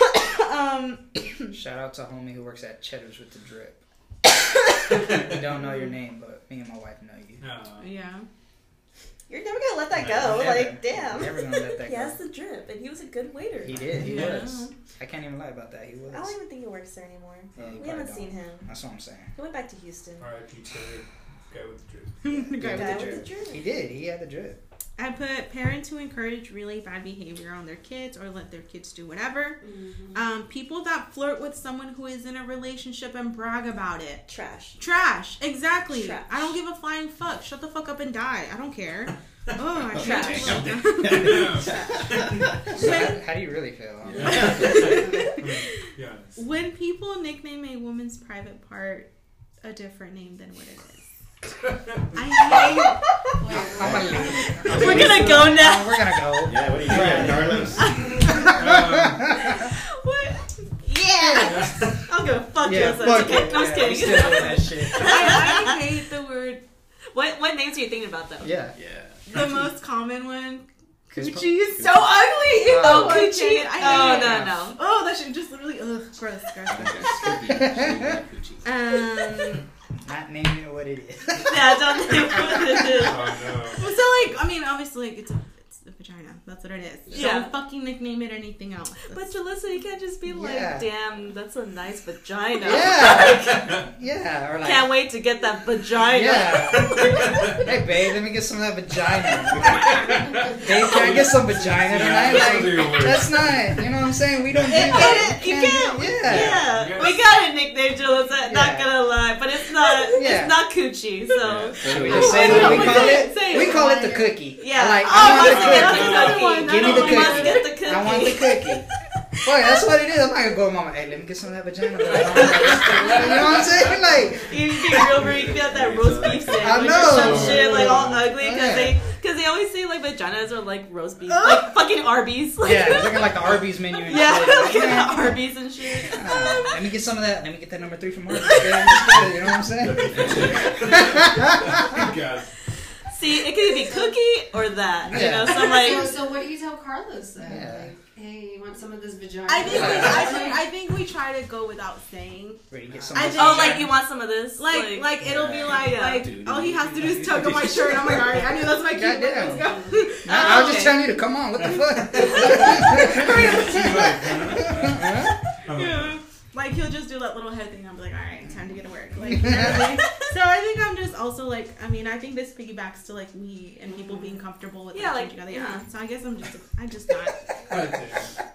(coughs) um, (coughs) Shout out to homie who works at Cheddar's with the drip. (coughs) we don't know your name, but me and my wife know you. No. yeah. You're never gonna let that go. Never. Like, damn. Never gonna let that (laughs) He go. has the drip, and he was a good waiter. He did. He Yeah. was. I can't even lie about that. He was. I don't even think he works there anymore. Yeah, we haven't don't. seen him. That's what I'm saying. He went back to Houston. R.I.P. Taylor. Guy with the drip. (laughs) The guy Yeah, with Guy the with the drip. He did. He had the drip. I put parents who encourage really bad behavior on their kids or let their kids do whatever. Mhm. Um, people that flirt with someone who is in a relationship and brag about it. Trash. Trash. Exactly. Trash. I don't give a flying fuck. Shut the fuck up and die. I don't care. (laughs) Oh, I Trash. hate Damn. people. (laughs) So how, how do you really feel? Be honest. (laughs) when people nickname a woman's private part a different name than what it is. I I'm gonna leave. We're gonna go now. We're gonna go. Yeah, what are you doing, Carlos? hate what? Yeah. I'll go fuck Yeah, you. so fuck it's okay. it. I'm Yeah, just we kidding. still that shit. (laughs) I, I hate the word. what what names are you thinking about though? Yeah. Yeah. The most common one. Cause Coochie is so ugly. Oh, Oh, coochie. I Oh hate it. no no. Oh, that shit just literally ugh, gross, gross. Um. Not naming it what it is. Yeah, don't name what it is. Oh no. So like, I mean, obviously, like, it's a it's a vagina. That's what it is. Yeah. Don't fucking nickname it anything else. But That's- Jalissa, you can't just be like, Yeah. damn, that's a nice vagina. Yeah. (laughs) yeah. Or like. Can't wait to get that vagina. Yeah. (laughs) hey, babe, let me get some of that vagina. babe, can I get some vagina tonight? those Like, that's not, you know what I'm saying? We don't do It- that. it- you do- can't. Yeah. Yeah, Yes. we got a nickname, Jalissa. Not gonna lie, but it's not. (laughs) Yeah. It's not coochie. So Should we just say say what we call it? it, We call it the cookie. yeah. I like, oh, I want the cookie. Give me the We must cookie. get the cookie. I want the cookie. Boy, that's what it is. I'm not gonna go to mama. Hey, let me get some of that vagina. you know what I'm saying? (laughs) Like, You can get real, you can get that roast beef sandwich I or know. some shit like all ugly because Yeah. they because they always say like vaginas are like roast beef, like fucking Arby's. Like, yeah, looking like the Arby's menu. And yeah, shit. look at Yeah. the Arby's and shit. Uh, let me get some of that. Let me get that number three from Arby's. Okay, that's (laughs) good, You know what I'm saying? (laughs) God. See, it could be cookie or that. You know, so I'm like. so, so what do you tell Carlos then? Yeah. Like, hey, you want some of this vagina? I think, we, I, think, I think we try to go without saying. Ready to get some I of think- Oh, like you want some of this? Like, like, it'll be like, Yeah. like, Dude. all he has to do is tug on my shirt. I'm like, all right, I knew that's my cue. Let's go. I, I was okay. just telling you to come on. What the fuck? (laughs) (laughs) Yeah. Like he'll just do that little head thing. I'm like, all right, time to get to work. Like, you know what I mean? (laughs) so I think I'm just also like, I mean, I think this piggybacks to like me and people being comfortable with Yeah, like, like, together. Yeah. yeah. So I guess I'm just, I'm just not. (laughs)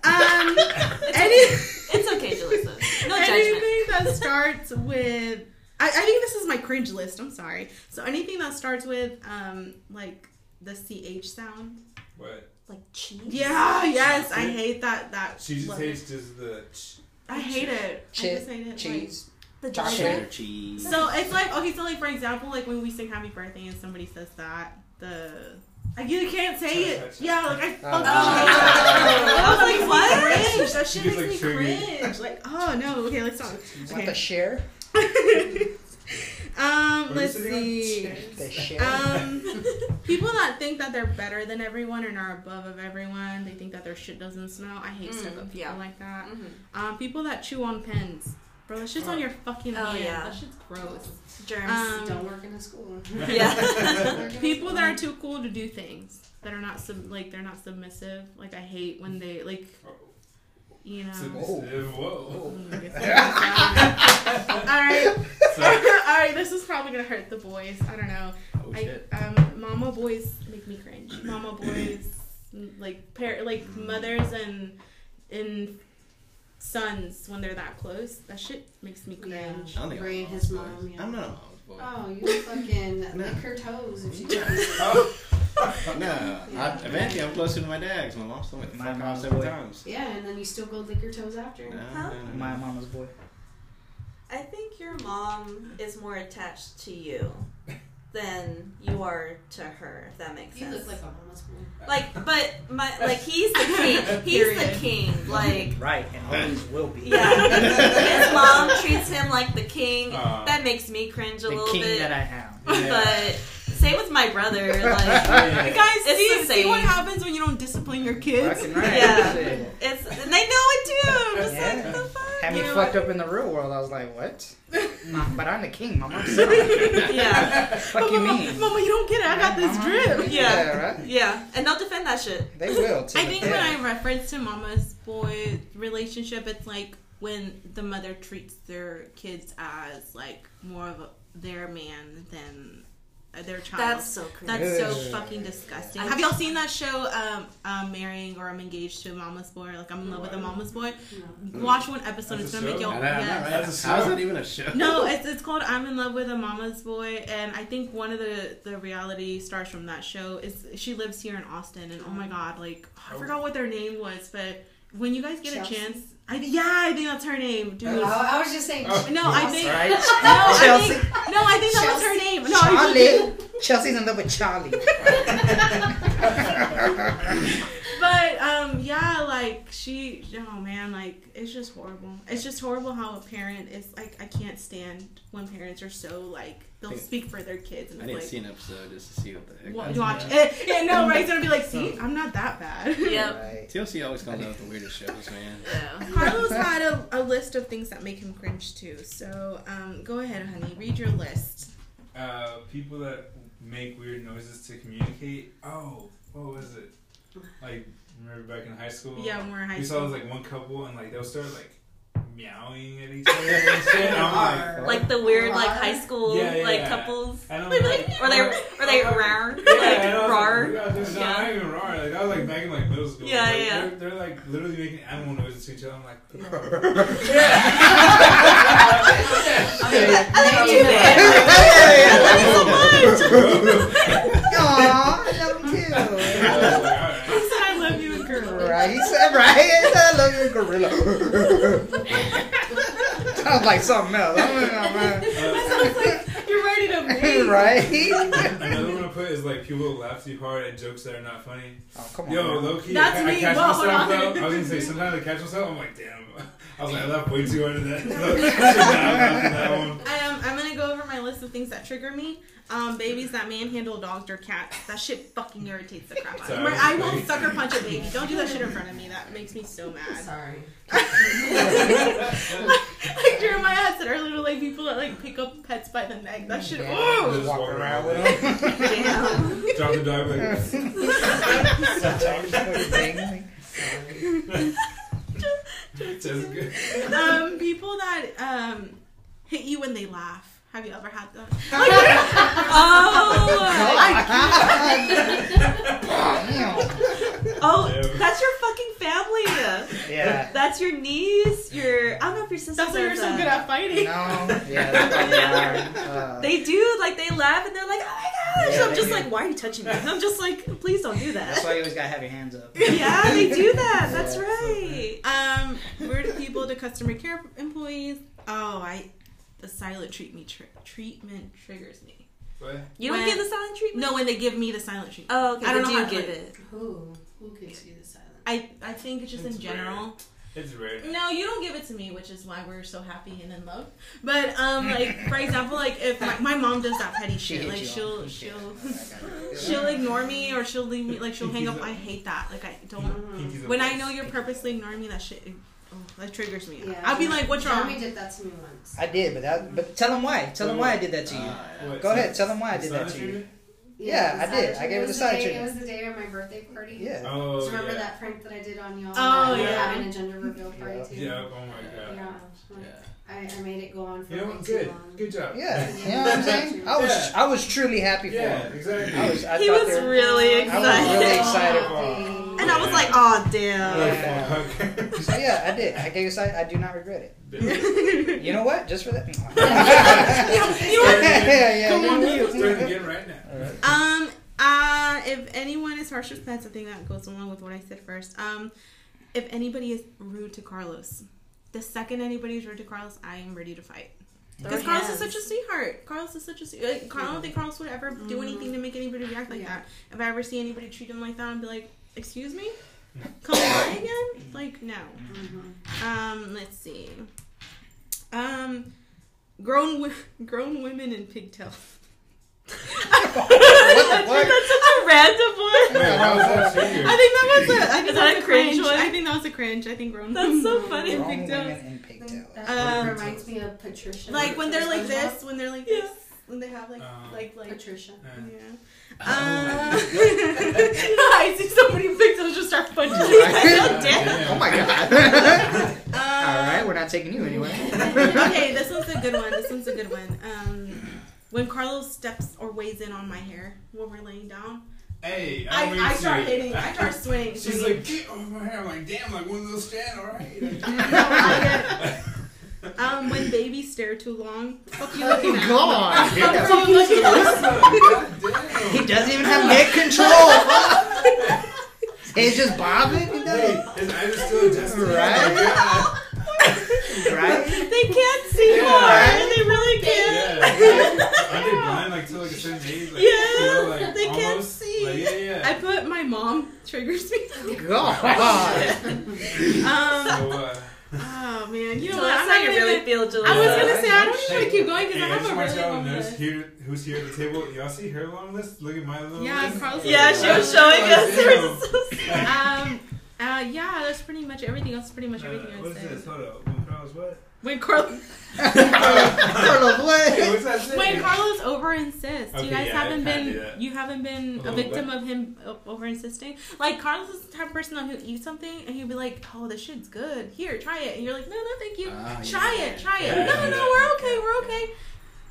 Um, It's any, It's okay, Jalissa. No (laughs) judgment. anything that starts with, I, I think this is my cringe list. I'm sorry. So anything that starts with um like the ch sound. What? Like cheese. Yeah. Yes. I hate that. That. She just letter. hates just the. ch- I hate it. I just hate it. like- cheese. The Chocolate. cheese. So it's like okay, so like for example, like when we sing happy birthday and somebody says that, the I you can't say it. Yeah, like I fucking Oh. hate oh. that. I was like, (laughs) what? cringe. That shit makes like, me cringe. Like, oh no, okay, let's stop. You want Okay. the share? (laughs) um, let's is it again? see. Um, (laughs) people that think that they're better than everyone and are above of everyone, they think that their shit doesn't smell. I hate Mm, stuff up people yeah. like that. Mhm. Um, people that chew on pens. Bro, that shit's on your fucking Oh, hand. yeah. That shit's gross. Germs. Um, Don't work in a school. yeah. (laughs) (laughs) people that are too cool to do things that are not sub- like they're not submissive. Like I hate when they like you know. Submissive. Whoa. I (laughs) sorry. (laughs) all right, (laughs) all right. This is probably gonna hurt the boys. I don't know. Oh I, um, mama boys make me cringe. Mama (clears throat) boys, like pair, like mothers and and sons when they're that close. That shit makes me Yeah. cringe. I don't think Ray and his mom, yeah. I'm not a mama's boy. Oh, you fucking (laughs) No. lick her toes if she (laughs) does. Oh. (laughs) No, I, eventually I'm closer to my dad's. my mom's told me to My fuck off mom's several boy. times. Yeah, and then you still go lick your toes after. No, Huh? no, no, no. My mama's boy. I think your mom is more attached to you than you are to her. If that makes You sense. look like a mama's boy. Like, but my like he's the king. (laughs) He's the king. Like, Right, and always will be. yeah. (laughs) His mom treats him like the king. Aw. That makes me cringe a The little king bit. that I am. (laughs) But same with my brother. Like, Yeah. Guys, It's see, the see what happens when you don't discipline your kids. Right. Yeah. It's and they know it too. I'm just Yeah. like the fuck. Had me You know fucked what? up in the real world. I was like, what? (laughs) Nah, but I'm the king. My mom's son. Yeah, Fuck you Mama, mean? Mama, you don't get it. I got this Mama. drip. Yeah. right? yeah, and they'll defend that shit. They will. To (laughs) I think death. when I reference to mama's boy relationship, it's like when the mother treats their kids as like more of a, their man than their child. That's so cringe. That's so Ugh. fucking disgusting. I- Have y'all seen that show, um, um, Marrying or I'm Engaged to a Mama's Boy? Like I'm in love with a Mama's Boy. Watch one episode. That's it's gonna make y'all. I know, yes. right? That's How is that even a show? No, it's it's called I'm in love with a mama's boy, and I think one of the the reality stars from that show is she lives here in Austin, and oh my god, like I forgot what their name was, but when you guys get Chelsea? a chance, I yeah, I think that's her name, dude. Oh, I was just saying. Oh. No, I think Right? no, I think no, I think that was her name. No, I think- Charlie. Chelsea's in love with Charlie. (laughs) But um, yeah, like she, oh man, like it's just horrible. It's just horrible how a parent is like. I can't stand when parents are so like they'll Yeah. speak for their kids and I it's didn't like. see an episode just to see what the heck. Wa- watch it. Yeah, no, right? It's gonna be like, see, I'm not that bad. (laughs) Yep. (laughs) Right. TLC always comes out with the weirdest shows, man. Yeah. Carlos had a, a list of things that make him cringe too. So um, go ahead, honey. Read your list. Uh, people that make weird noises to communicate. Oh, what was it? like remember back in high school. Yeah, when we we're in high we saw school. this like one couple and like they'll start like meowing at each other and (laughs) shit. And I'm like, Like the weird like high school Yeah, yeah. like couples. and I'm They'd (laughs) like, (laughs) or they or they or- rar Yeah, and I like was rar. Like, no, Yeah. not even rar. Like that was like back in like middle school. Yeah, like, yeah. They're, they're like literally making animal noises to each other. I'm like, Aw, I love him too. I was like, alright. He said, "I love you," and girl. Right, he said, right? (laughs) He said, I love you, gorilla. (laughs) Sounds like something else. I don't know, man. Sounds like you're ready to (laughs) mate. right? Another one I put is like people laugh too hard at jokes that are not funny. Oh, come on. Yo, man. low key, That's I, I me. catch Well, hold myself on. though. I was gonna say sometimes I catch myself. I'm like, damn. I was like, I laughed way too hard at that. I'm that one. I am. I'm gonna go over my list of things that trigger me. Um, babies that manhandle dogs or cats. That shit fucking irritates the crap out of me. Sorry. I will sucker punch a baby. Don't do that shit in front of me. That makes me so mad. Sorry. (laughs) like Jeremiah had said earlier, like people that like pick up pets by the neck. That shit. Yeah. Oh. Just Walk walk around around with him. Damn. Drop the dog like. (laughs) (laughs) Just good. Um, people that um hit you when they laugh. Have you ever had that? Oh, (laughs) oh, Yeah. (laughs) that's your fucking family. yeah. That's your niece. Your I don't know if your sister. That's why you're does so good at fighting. No. Yeah, that's probably. Uh, They do like they laugh and they're like, oh my gosh. Yeah, I'm just do. like, why are you touching me? And I'm just like, please don't do that. that's why you always gotta have your hands up. yeah, they do that. That's Yeah. right. Um, rude people to customer care employees. Oh, I the silent treat me tri- treatment triggers me. What? You don't When- give the silent treatment. No, when they give me the silent treatment. Oh, okay. I don't know do how to give it? Who? Who gives you the silence? I I think it's just It's in general. It's rare. No, you don't give it to me, which is why we're so happy and in love. But um, like for example, like if my, my mom does that petty shit, hit like you she'll she'll (laughs) she'll ignore me or she'll leave me like she'll hang up. I hate that. Like I don't. When I know you're purposely ignoring me, that shit. That triggers me. Yeah. I'll be like, "What's wrong?" Jeremy did that to me once. I did, but that, but tell him why. Tell him why I did that to you. What, Go ahead, tell him why I did that to you. treatment? Yeah, I did. I gave her treatment. the It was silent day- treatment. It was the day of my birthday party. Yeah. Oh, Do you remember yeah. that prank that I did on y'all? Oh, that we were yeah. having a gender reveal party too. Yeah. Oh my god. Yeah. I, I made it go on for You know way what? too Good. long. Good job. Yeah, you know what I'm saying? I was, Yeah. I was truly happy for Yeah. him. Exactly. I was, I He thought was they were- really I was excited. really excited for him. Dang. And I was like, oh damn. Yeah. So yeah, I did. I gave you a side. I do not regret it. You know what? Just for that. (laughs) (laughs) You know what? yeah, yeah. Come on, yeah. you. Starting again right now. Alright. Um, uh, if anyone is harsh with pets, I think that goes along with what I said first. Um, if anybody is rude to Carlos, the second anybody is rude to Carlos, I am ready to fight. Because Carlos is such a sweetheart. Carlos is such a sweet. Like, I don't think Carlos would ever do anything to make anybody react like Yeah. that. If I ever see anybody treat him like that, I'd be like, "Excuse me, come by again?" Like, no. Mhm. Um, let's see. Um, grown wi- (laughs) grown women in pigtails. What the (laughs) fuck? That's such a random one. Wait, how was that triggered? I think that was a. I think Is that that a cringe cringe. one? I think that was a cringe. I think grown. That's so funny. in Grown pigtails. women in pigtails. That Um, reminds me of Patricia. Like when they're like this, when they're like Yeah. this, when they have like Um, like like Patricia. Uh, yeah. Oh Uh, (laughs) (laughs) I see somebody in pigtails just start punching. Right? damn. Oh my god. Um, All right, we're not taking you anyway. okay, this one's a good one. This one's a good one. Um, when Carlos steps or weighs in on my hair when we're laying down, Hey, I, I'm I start it. hitting. I start swinging. (laughs) She's swinging. like, get over my hair. I'm like, damn, like one of those stand, alright. (laughs) um, when babies stare too long, fuck you looking at? (laughs) God. Fuck you? God. He doesn't even have neck control. He's just bobbing. He Hey, does his eyes are still adjusting. Right? Yeah. Right? (laughs) They can't see Yeah. more. They really can't. Yeah. (laughs) Aren't they blind like till like a certain age? Like, Yeah, you know, like, they can't see. Like, yeah, yeah. I put my mom triggers me. God. (laughs) Um, so, uh, oh man, you know So what? that's I'm how not you even really feel, Julia. I was gonna say I don't even Hey, want to keep going because hey, I have just a really y'all to long list. here, who's here at the table? Y'all see her long list? Look at my little Yeah, list. Carlos- Yeah, she was showing us. It was so sad. Um, uh, yeah, that's pretty much everything else. is Pretty much Uh, everything I what is said. this? Hold up. When Carlos Carlos what? When Carlos, (laughs) Carlos, what? Hey, what's that say? when Carlos over insists, Okay, you guys yeah, haven't been, you haven't been A a victim bit. of him over insisting. Like Carlos is the type of person though who eats something and he'll be like, "Oh, this shit's good. Here, try it." And you're like, "No, no, thank you. Ah, try yeah. it, try it. Yeah, no, no, yeah, we're okay, we're okay.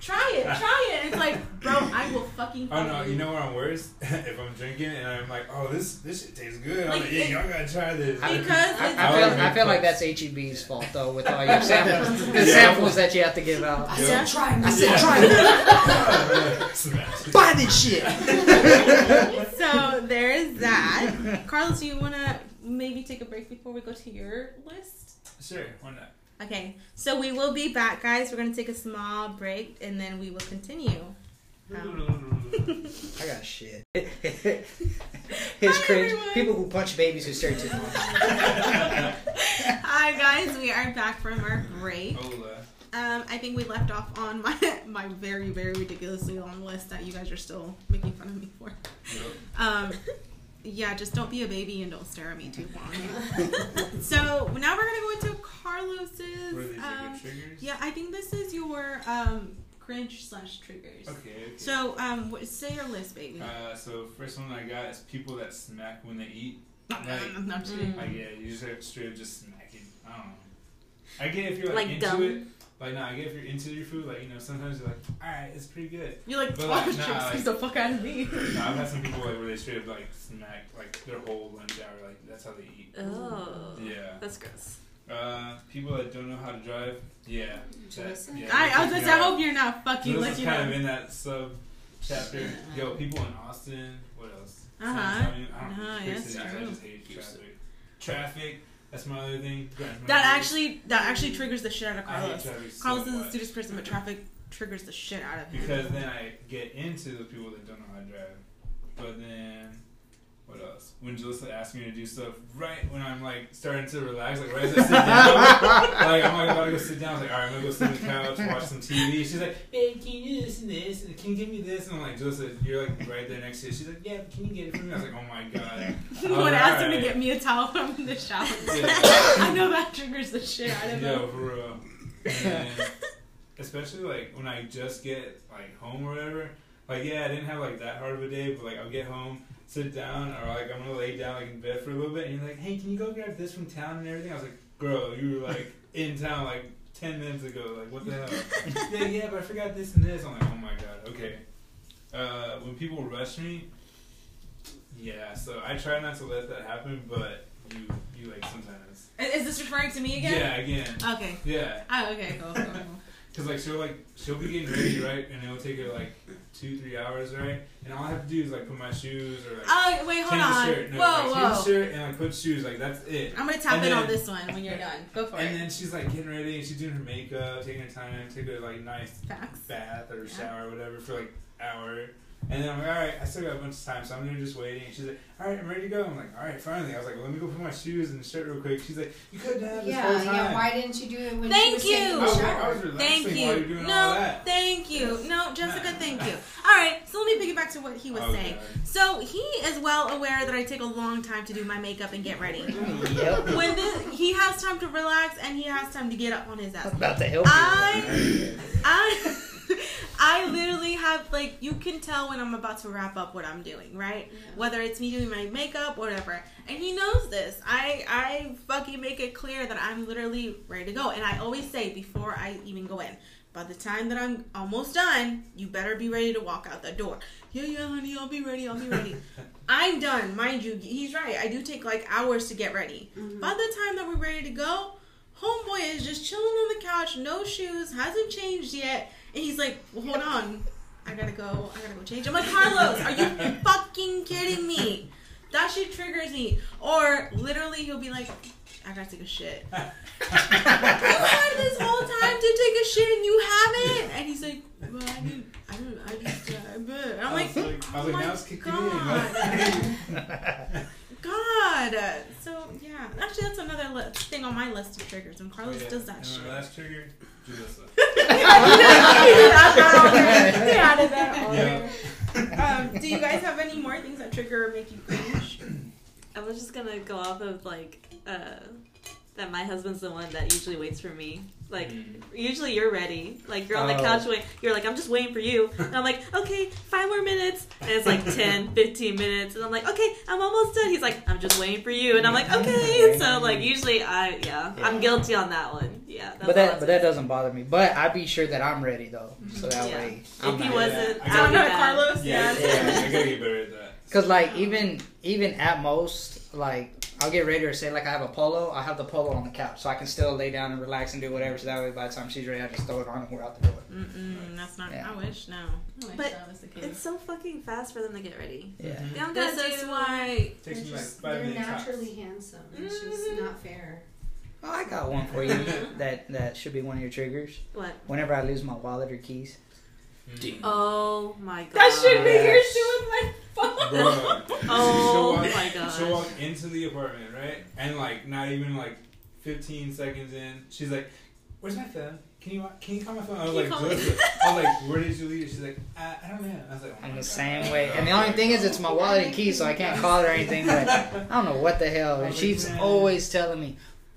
Try it, try it." And it's like, bro, I will fucking. Oh no, you know where I'm worse? (laughs) if I'm drinking and I'm like, oh this this shit tastes good. I'm Like, like, yeah, it- y'all gotta try this. I- Because I, it's- I feel, I feel like that's HEB's fault though, with all your samples, (laughs) the samples that you have to give out. I Yeah. said, try me. I said, Yeah. try (laughs) it, Smash it. buy this shit. so there is that. Carlos, do you want to maybe take a break before we go to your list? Sure, why not? Okay, so we will be back, guys. We're gonna take a small break and then we will continue. Um, (laughs) I got shit. (laughs) His Hi, cringe. everyone. People who punch babies who stare too much. Hi guys, we are back from our break. Hola. Um, I think we left off on my (laughs) my very very ridiculously long list that you guys are still making fun of me for. Um, yeah, just don't be a baby and don't stare at me too long. (laughs) so now we're gonna go into Carlos's. Were these Um, good triggers? yeah, I think this is your um cringe slash triggers. Okay. okay. So um, what, say your list, baby. Uh, so first one I got is people that smack when they eat. kidding. Like yeah, you just have straight up just smacking. I don't know. I get if you're like, Like into gum? it. Like no, I get if you're into your food. Like you know, sometimes you're like, all right, it's pretty good. You're like, But, fuck like, chips, nah, squeeze the fuck out of me. (laughs) No, I've had some (laughs) people like where they straight up like smack like their whole lunch hour. Like that's how they eat. Oh. Yeah. That's gross. Uh, people that don't know how to drive. Yeah. that- yeah, I, I was that I hope you're not fucking So like you is kind know. of in that sub chapter. Yo, people in Austin. What else? Uh-huh. San Antonio, I don't Uh-huh, big yes, true. I just hate traffic. Traffic. That's my other thing. That actually that actually triggers the shit out of Carlos. traffic so Carlos is much. student person, but traffic triggers the shit out of him. Because then I get into the people that don't know how to drive. But then, what else? When Jalissa asks me to do stuff right when I'm like starting to relax, like right as I sit down, (laughs) like I'm like about to go sit down, I was like, alright, I'm gonna go sit on the couch, watch some TV. She's like, babe, can you do this and this? And can you give me this? And I'm like, Jalissa, you're like right there next to it. She's like, yeah, but can you get it for me? I was like, oh my god. when (laughs) I asked him to get me a towel from the shower, (laughs) Yeah. I know that triggers the shit out of Yo, him. for real. And especially like when I just get like home or whatever. Like yeah, I didn't have like that hard of a day, but like I'll get home, sit down, or like I'm gonna lay down like in bed for a little bit, and you're like, hey, can you go grab this from town and everything? I was like, girl, you were like (laughs) in town like ten minutes ago. Like what the hell? (laughs) yeah, yeah, but I forgot this and this. I'm like, oh my god, okay. Uh, when people rush me, yeah. So I try not to let that happen, but you you like sometimes. Is this referring to me again? Yeah, again. Okay. Yeah. Oh, okay, cool. cool, cool. Cause like she'll like she'll be getting ready right, and it'll take her like two three hours right, and all I have to do is like put my shoes or like Oh, wait, hold change on. the shirt, no, whoa, like, change the whoa. shirt and like put shoes, like that's it. I'm gonna tap And in on this one when you're done. Go for And it. And then she's like getting ready, and she's doing her makeup, taking her time, take her like nice Facts. bath or Yeah. shower or whatever for like hour. And then I'm like, all right, I still got a bunch of time, so I'm there just waiting. And she's like, all right, I'm ready to go. I'm like, all right, finally. I was like, well, let me go put my shoes and shirt real quick. She's like, you could have this whole time. yeah. Why didn't you do it when Thank she was taking you. I the was, like, I was relaxing Thank while you. you're doing all No, that. thank you. No, Jessica, Nah. thank you. (laughs) All right, so let me piggyback to what he was Oh, saying. So he is well aware that I take a long time to do my makeup and get ready. Yep. When the, he has time to relax and he has time to get up on his ass. I'm About to help you. I, I, (laughs) I literally have like you can tell when I'm about to wrap up what I'm doing, right? Whether it's me doing my makeup, whatever. And he knows this. I I fucking make it clear that I'm literally ready to go, and I always say before I even go in. By the time that I'm almost done, you better be ready to walk out the door. Yeah, yeah, honey, I'll be ready. I'll be ready. (laughs) I'm done, mind you. He's right. I do take like hours to get ready. Mm-hmm. By the time that we're ready to go, homeboy is just chilling on the couch, no shoes, hasn't changed yet, and he's like, well, "Hold on, I gotta go. I gotta go change." I'm like, "Carlos, are you (laughs) fucking kidding me?" That shit triggers me. Or literally, he'll be like, "I gotta take a shit." (laughs) you had this whole time to take a shit and you haven't, and he's like, "Well, I didn't. I don't. I just. Uh, I'm like, like, oh like, now it's kicking God. (laughs) God. So yeah, actually, that's another li- thing on my list of triggers when Carlos Oh, yeah. does that And shit. last trigger, Julissa. He added that Yeah. Um, do you guys have any more things that trigger or make you cringe? I was just gonna go off of like uh that my husband's the one that usually waits for me. Like, Mm. usually you're ready. Like, you're on the Oh. couch waiting. You're like, I'm just waiting for you. (laughs) And I'm like, okay, five more minutes. And it's like (laughs) 10, 15 minutes. And I'm like, okay, I'm almost done. He's like, I'm just waiting for you. And I'm like, okay. (laughs) So, like, usually I, yeah, I'm guilty on that one. Yeah. But that but that doesn't bother me. But I'd be sure that I'm ready though, so that Yeah. way If I'm he not- wasn't, I I got would be Not mad. Carlos. Yeah, Yeah. yeah. I gotta get better at that. Cause like even even at most like I'll get ready to say like I have a polo, I have the polo on the couch so I can still lay down and relax and do whatever. So that way by the time she's ready, I just throw it on and we're out the door. Mm-mm, that's not. Yeah. I wish no. I wish But that was the case. It's so fucking fast for them to get ready. Yeah. They don't this gotta is do- why. Takes me They're, like just, they're minutes. tops. naturally handsome. It's just Mhm. not fair. Oh, I got one for you (laughs) that that should be one of your triggers. What? Whenever I lose my wallet or keys. Oh my god. That should be Yes. yours too with (laughs) oh my phone. Bro, Oh she'll walk, my gosh. She'll walk into the apartment, right? And like not even like 15 seconds in, she's like, "Where's my phone? Can you can you call my phone?" I was Can like, call me? "Listen." I was like, "Where did you leave?" it?" She's like, "I, I don't know." I was like, oh I'm the God. same way. And the only thing is, it's my wallet and keys, so I can't call her or anything. But I don't know what the hell. (laughs) And she's always telling me,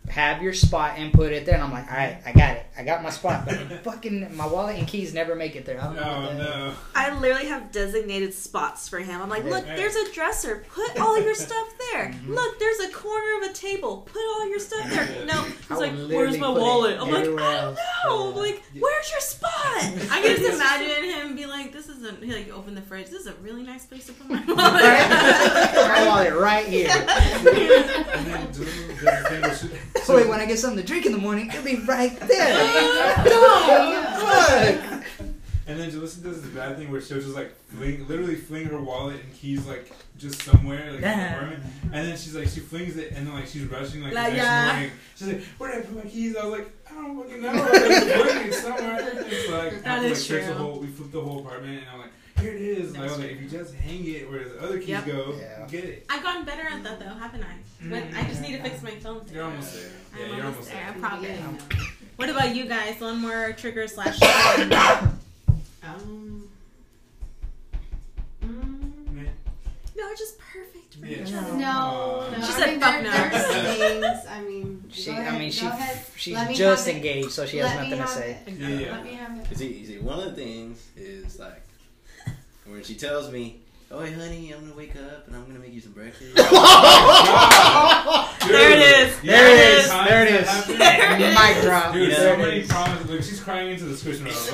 "Have your spot and put it there." And I'm like, "All right, I got it. I got my spot." But (laughs) fucking my wallet and keys never make it there. I don't know. What the hell. no! I literally have designated spots for him. I'm like, Yeah. look, there's a dresser. Put all your (laughs) stuff there. Mhm. Look, there's a corner of a table. Put all your stuff there. No, I he's like, where's my wallet? I'm like, I don't know. I'm like, where's your spot? (laughs) I can just imagine him be like, "This is a he like open the fridge. This is a really nice place to put my wallet." my wallet right here. And then do the thing where she- (laughs) So wait, when I get something to drink in the morning, it'll be right (laughs) there. Yeah. Fuck. And then Jalissa does this bad thing where she'll just like fling, literally fling her wallet and keys like just somewhere like in the apartment. And then she's like, she flings it and then like she's rushing like, Like, the next yeah. morning. She's like, where did I put my keys? I was like, I don't fucking know. I was like, (laughs) somewhere. It's like, That I is like, search the whole, we flipped the whole apartment and I'm like, here it is. Like, I was like, if you just hang it where the other keys Yep. go, Yeah. get it. I've gotten better at that though, haven't I? But I just need to fix my phone. You're almost there. I'm Yeah, you're almost almost there. there. I probably. Yeah. What about you guys? One more trigger slash. Um. Mm, No, just perfect for Yeah. each other. no, no. She I said mean, fuck there, no. (laughs) Things. I mean, She, go ahead, I mean, she, she's Let me just have it. engaged, so she has Let nothing to say. it. Yeah, yeah. Let me have it. See, see, one of the things is like when she tells me, "Oh, hey, honey, I'm gonna wake up and I'm gonna make you some breakfast." (laughs) There it is. There it how is. many There it is. times is. that happened? (laughs) Mic drop. Dude, Yeah. so many is. promises. Look, she's crying into the squishmallow.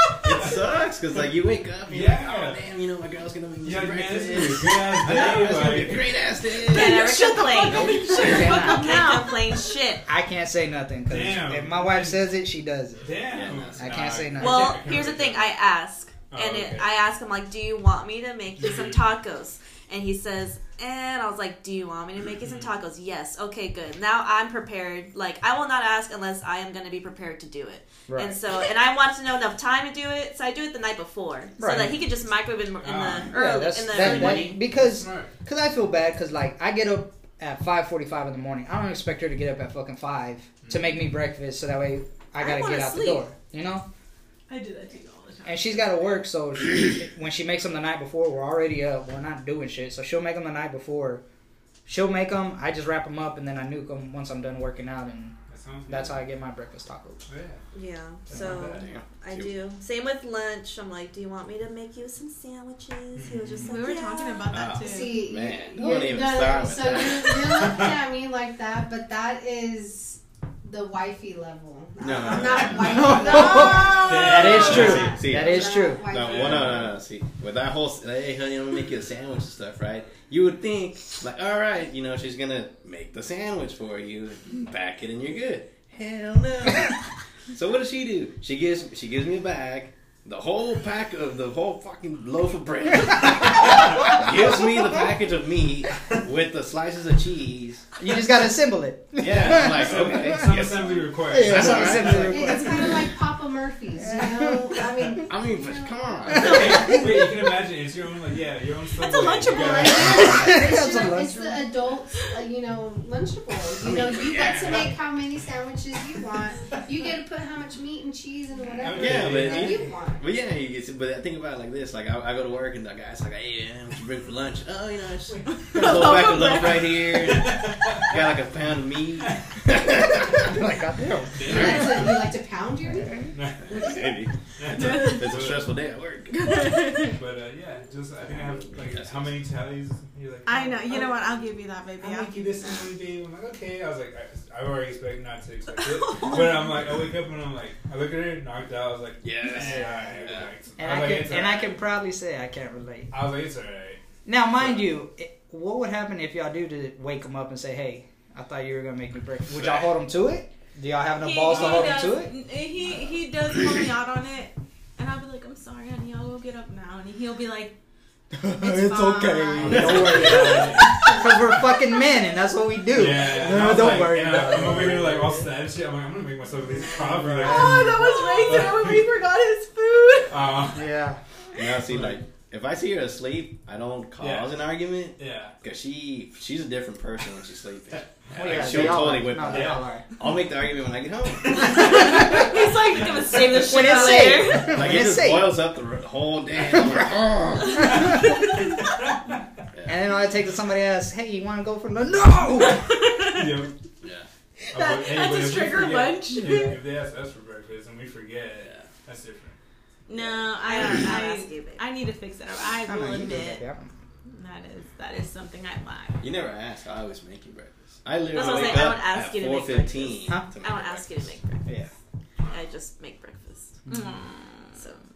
(laughs) Like, it sucks because like you wake up, and you're Yeah. like, "Oh, damn, you know my girl's gonna make me yeah, some man, breakfast." this is a good ass I know, it's gonna be day. a great ass day. Yeah, never shut the fuck complain. up and Shut shut the fuck up Can't now. complain shit. I can't say nothing because Damn. if my wife says it, she does it. damn. Yeah, I can't say nothing. Well, here's the thing. I ask, Oh, and okay. it, I ask him like, "Do you want me to make you some (laughs) tacos?" And he says, and I was like, "Do you want me to make you some (clears throat) tacos?" Yes. Okay, good. Now I'm prepared. Like I will not ask unless I am going to be prepared to do it. Right. And so, and I want to know enough time to do it, so I do it the night before, so that he can just microwave it in, in Ah. the early, yeah, that's in the that, early that- morning. because cause I feel bad because like I get up at five forty five in the morning. I don't expect her to get up at fucking five to make me breakfast so that way I I gotta wanna get out sleep. the door. You know. I do that to you all the time. And she's got to work, so she, (clears throat) when she makes them the night before, we're already up. We're not doing shit, so she'll make them the night before. She'll make them. I just wrap them up, and then I nuke them once I'm done working out, and That sounds that's how I get my breakfast tacos. Yeah. Yeah. That's So. I do. Same with lunch. I'm like, "Do you want me to make you some sandwiches?" He was just like, we were "Yeah." talking about that Ah. too. See, Man, don't even no, start with so that. You, you're looking at (laughs) me like that, but that is the wifey level. No, I'm no, not no. wifey. (laughs) No. (laughs) That is true. See, see, That is true. Wifey. No, well, no, no, no. See, with that whole, hey, honey, I'm gonna make you a sandwich and stuff, right? You would think, like, all right, you know, she's gonna make the sandwich for you, pack it, and you're good. Hell no. (laughs) so what does she do? She gives, she gives me a bag, the whole pack of the whole fucking loaf of bread, (laughs) gives me the package of meat with the slices of cheese. You just gotta assemble it. Yeah, I'm like, Some, okay, some yes. assembly required. Yeah, That's some all right. assembly It's kind of like Papa Papa Murphy's. You know, I mean, (laughs) I mean, but come on. Wait, you can imagine it's your own like yeah, your own. That's a Lunchable, You right gotta- (laughs) it's, That's a your- it's lunchable. the adults, uh, you know, lunchable. You know, you get to make how many sandwiches you want. You get to put how much meat and cheese and whatever Yeah, but you- you want. But yeah, you get, but I think about it like this: like I, I go to work and the guy's like, "Hey, man, what you bring for lunch?" Oh, you know, just (laughs) go back a loaf right here. Got like a pound of meat. like, goddamn. You like to, you like to pound your meat? Maybe it's a, stressful day at work. (laughs) But uh, yeah, just I think I have like how many tallies? You're like, I know. You know what? I'll give you that, baby. I'll I'll make you this and babe. I'm like, okay. I was like, I, I already expect not to expect it, (laughs) but I'm like, I wake up and I'm like, I look at her, knocked out. I was like, Yes. yeah, alright, Yeah. relax. And I like, can it's and I can probably say I can't relate. I was like, it's alright. Now, mind you, it, what would happen if y'all do to wake them up and say, "Hey, I thought you were gonna make me breakfast"? Would y'all hold them to it? Do y'all have no He- balls to he hold them does, to it? He he does call me out on it, and I'll be like, I'm sorry, honey. I'll go get up now, and he'll be like, (laughs) It's, fine. okay. (laughs) Don't worry about it. (laughs) Because we're fucking men, and that's what we do. Yeah, and I No, don't like, worry and about I'm over it. here like all sad and shit. I'm like, I'm gonna make myself at least coffee. Like, Oh, that was Razor when we forgot his food. uh, Yeah. Now, see, like if I see her asleep, I don't cause Yeah. an argument yeah. because she she's a different person when she's sleeping. Oh, yeah, she'll totally are. whip No, me they all are. I'll make the argument when I get home. (laughs) He's like, I'm gonna save this When shit it's for safe. later. Like When it (laughs) just safe. boils up the whole day. I'm like, oh. And then all it takes is somebody asks, "Hey, you want to go for lunch?" No. (laughs) yeah. Yeah. That- But, hey, that's a if trigger forget- lunch. If, if they ask us for breakfast and we forget, Yeah. that's different. No, I don't I ask you, babe. I, I need to fix it up. I I will know, you do admit that is that is something I lack. You never ask. I always make you breakfast. I literally That's what I'm wake saying, I up don't ask at you to make 4:15 Huh? to I don't ask you to make breakfast. Yeah. I just make breakfast. Mm.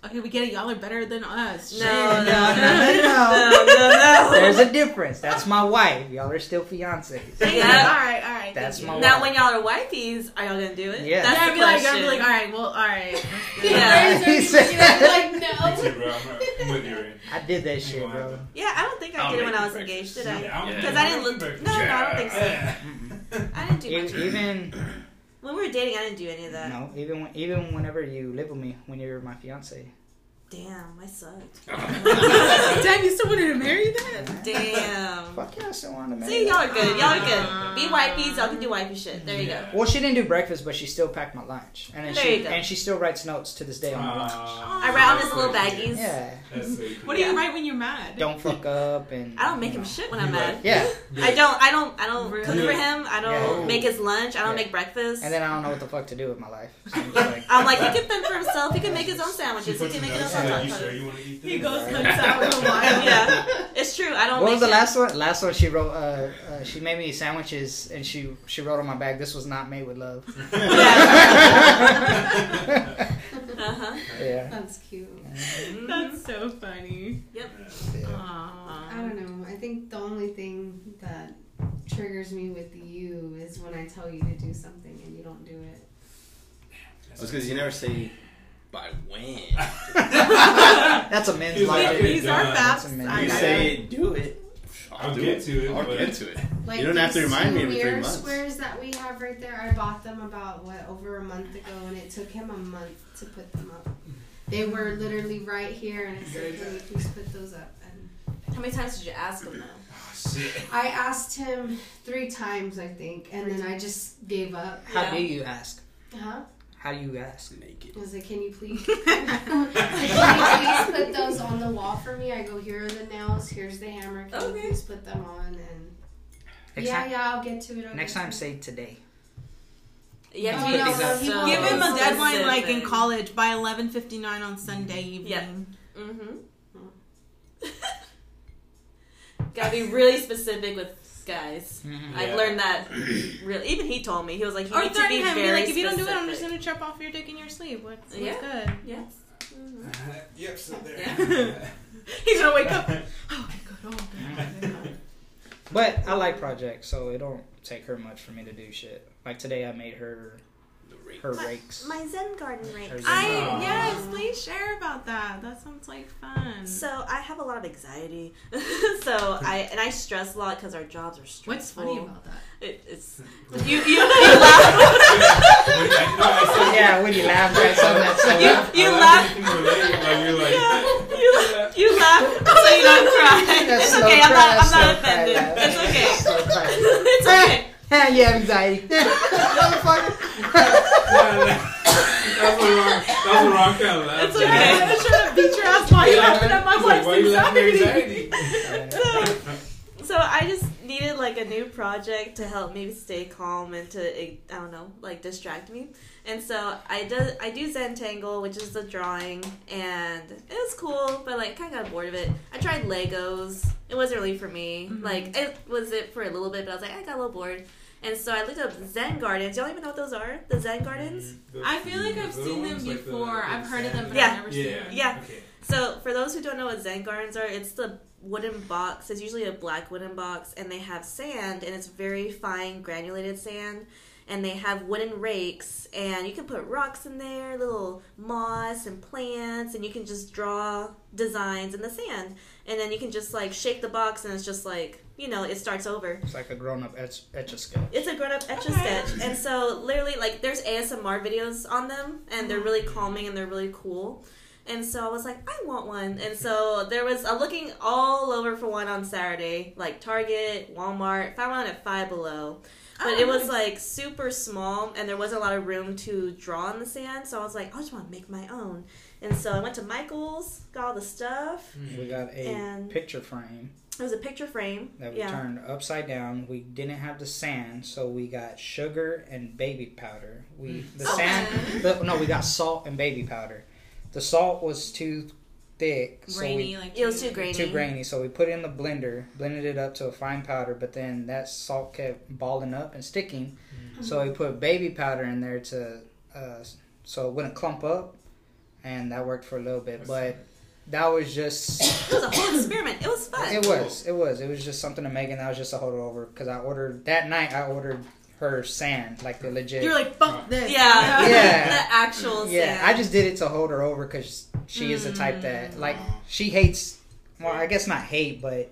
So Okay, we get it. Y'all are better than us. no, no, no, no, (laughs) no, no, no. There's a difference. That's my wife. Y'all are still fiancés. Yeah. Yeah. All right. All right. That's my you. Now, when y'all are wifeys, are y'all gonna do it? Yeah. That's yeah, the I'd be like, question. I'd be like, all right, well, all right. Yeah. He said- like no. (laughs) I'm, I'm with you, I did that shit, bro. Yeah, I don't think I did it when I was engaged, did I? Because I didn't look. No, no, I don't think so. I didn't do much. Even When we were dating, I didn't do any of that. no, even when, even whenever you live with me, when you're my fiance. Damn, I sucked. (laughs) Damn, you still wanted to marry that? Damn. Fuck yeah, I still wanted to marry. See, y'all are good. Y'all are good. Be uh-huh. wifeys. Y'all can do wifey shit. There you go. Well, she didn't do breakfast, but she still packed my lunch, and then There she you go. and she still writes notes to this day on my lunch. I write on his little baggies. Yeah, That's so cool. (laughs) What do you Yeah. write when you're mad? don't fuck up, and I don't make you him shit when I'm You mad. like- Yeah, I don't. I don't. I don't cook Really? for him. I don't Yeah. make his lunch. I don't Yeah. make breakfast. and then I don't know what the fuck to do with my life. So (laughs) I'm like, I'm like, he can fend for himself. He can make his own sandwiches. He puts can make his own saying, hot you sure dogs. you want to eat this? He goes hunts out in the wild. Yeah, it's true. I don't. what was the last one? Last one she wrote. Uh, uh, she made me sandwiches, and she she wrote on my bag, "This was not made with love." (laughs) Uh-huh. yeah. That's cute. Mm-hmm. That's so funny. Yeah. Aww. I don't know. I think the only thing that triggers me with you is when I tell you to do something and you don't do it. That's because you never say by when. (laughs) That's a men's He's like, These are facts. That's a minute. I You say do it. I'll do get to it, I'll but- get to it. Like You don't have to remind me two every three mirror months. squares that we have right there, I bought them about what over a month ago, and it took him a month to put them up. They were literally right here, and I said, "Can you please put those up?" And How many times did you ask him though? Oh. I asked him three times, I think, and then I just gave up. How Yeah. do you ask? Huh? How do you ask? Naked. I was like, "Can you please, (laughs) (laughs) can you please put those on the wall for me?" I go, "Here are the nails. Here's the hammer. Can Okay. you please put them on?" And Next yeah, time, yeah, I'll get to it. I'll next time, to it. say today. You have Oh, to be no, so he won't. Give him a deadline like in college by 11:59 on Sunday evening. Yeah. Mm-hmm. Gotta be really specific with guys. Mhm. I've Yeah. learned that. Really, even he told me he was like, you Or need to be threaten him, be very like, if you don't do it, I'm just gonna chop off your dick in your sleeve. What's, what's Yeah. good? Yes. Mhm. (laughs) yep, so there. Yeah. (laughs) He's gonna wake up. Oh, good. Oh, good. But I like projects, so it don't take her much for me to do shit. Like today, I made her rake. her My- rakes. My Zen garden rakes. Zen I Aw. yes, please share about that. That sounds like fun. So I have a lot of anxiety. (laughs) so hmm. I and I stress a lot because our jobs are stressful. What's funny about that? it? It's (laughs) you you, you laugh. Wait, I, no, I said, yeah, when you laugh at something that's so You- I you laughed laugh- at anything related, like, you're Yeah, (laughs) you, laugh, you laugh so you don't cry. That's it's so okay. I'm not. I'm not so offended. It's okay. So cry. it's okay. (laughs) Yeah, you (laughs) have anxiety. Motherfucker. nah, nah. That was the wrong, that was the wrong kind of laugh. It's okay. I was trying to beat your ass while you laughing at my He's like, wife's why you laughing at anxiety. anxiety? (laughs) So I just needed like a new project to help me stay calm and to I don't know like distract me. And so I do I do Zentangle, which is the drawing, and it was cool, but like kind of got bored of it. I tried Legos. It wasn't really for me. Mhm. Like it was it for a little bit, but I was like I got a little bored. And so I looked up Zen Gardens. Y'all even know what those are? The Zen Gardens. I feel like I've The seen them ones, like the- before. the I've heard of them, but Yeah. I've never seen Yeah. them. Yeah. Okay. So, for those who don't know what Zen gardens are, it's the wooden box. It's usually a black wooden box, and they have sand, and it's very fine granulated sand. And they have wooden rakes, and you can put rocks in there, little moss and plants, and you can just draw designs in the sand. And then you can just like shake the box, and it's just like you know, it starts over. It's like a grown up etch, etch a sketch. It's a grown up etch a Okay. sketch. And so literally like there's ASMR videos on them and they're really calming and they're really cool. And so I was like, I want one. And so there was I'm looking all over for one on Saturday, like Target, Walmart, found one at five below. But Oh, it was nice. like super small and there wasn't a lot of room to draw in the sand, so I was like, I just want to make my own. And so I went to Michael's, got all the stuff. Hmm. We got a And- picture frame It was a picture frame. that we yeah. turned upside down. We didn't have the sand, so we got sugar and baby powder. We hmm. the Okay. sand, the, no, we got salt and baby powder. The salt was too thick, so we grainy, like It was too grainy. too grainy. So we put it in the blender, blended it up to a fine powder, but then that salt kept balling up and sticking. So we put baby powder in there to uh, so it wouldn't clump up, and that worked for a little bit. But that was just (coughs) It was a whole experiment. It was fun. it was it was it was just something to make, and That was just a holdover because I ordered that night. I ordered her sand like the legit. You're like, fuck this. Yeah. Yeah. (laughs) the actual yeah, sand. I just did it to hold her over because she is the type that like she hates. Well, I guess not hate, but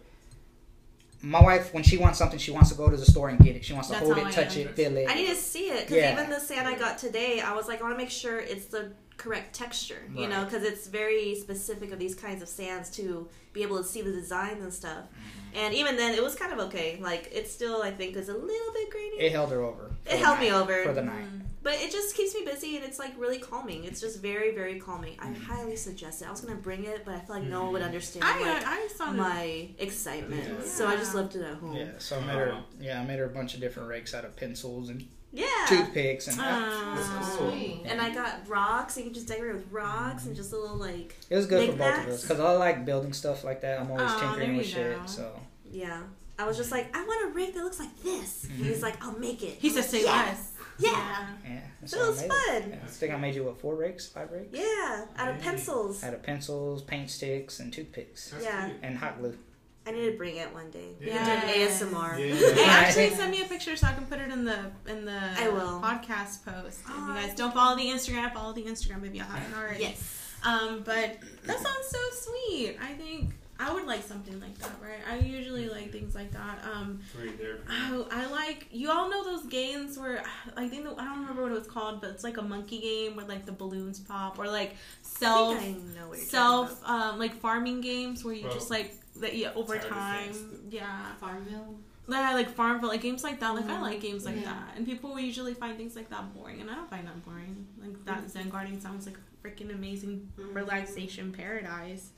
my wife when she wants something, she wants to go to the store and get it. She wants to That's hold it, I touch am. it, feel it. I need to see it because Yeah. even the sand I got today, I was like, I want to make sure it's the correct texture, you know, because it's very specific of these kinds of sands to be able to see the designs and stuff. Mm-hmm. And even then, it was kind of okay. Like it still, I think, is a little bit grainy. it held her over. It held me over. for the night. But it just keeps me busy and it's like really calming. It's just very, very calming. I Mm-hmm. highly suggest it. I was gonna bring it, but I feel like no one would understand I, like, I saw my excitement. Yeah. So I just left it at home. Yeah, so I made her. Yeah, I made her a bunch of different rakes out of pencils and Yeah. toothpicks and Uh, cool. Sweet. And I got rocks. You can just decorate with rocks and just a little like it was good for both of us because I like building stuff like that. I'm always Aw, tinkering with shit. go. So yeah. I was just like, I want a rig that looks like this. And he's like, I'll make it. He I'm like, say yeah. less. Yeah. yeah, So so it I was made fun. Yeah, I think I made you what four rakes, five rakes. Yeah. Out of pencils. Out of pencils, paint sticks, and toothpicks That's Yeah. cute. and hot glue. I need to bring it one day. We Yeah. can do an ASMR. Yeah. (laughs) Hey, actually, (laughs) send me a picture so I can put it in the in the I will. podcast post. If you guys don't follow the Instagram, follow the Instagram if you haven't already. Yes. Um, but that sounds so sweet. I think I would like something like that, right? I usually like things like that. Um, Free therapy. I, I like you all know those games where I think the, I don't remember what it was called, but it's like a monkey game where like the balloons pop or like I self think I know what you're self um like farming games where you Well, just like that yeah over time yeah Farmville. yeah, like Farmville, like games like that. Like I like games like Yeah. that, and people usually find things like that boring, and I don't find that boring. Like that Zen garden sounds like freaking amazing relaxation paradise.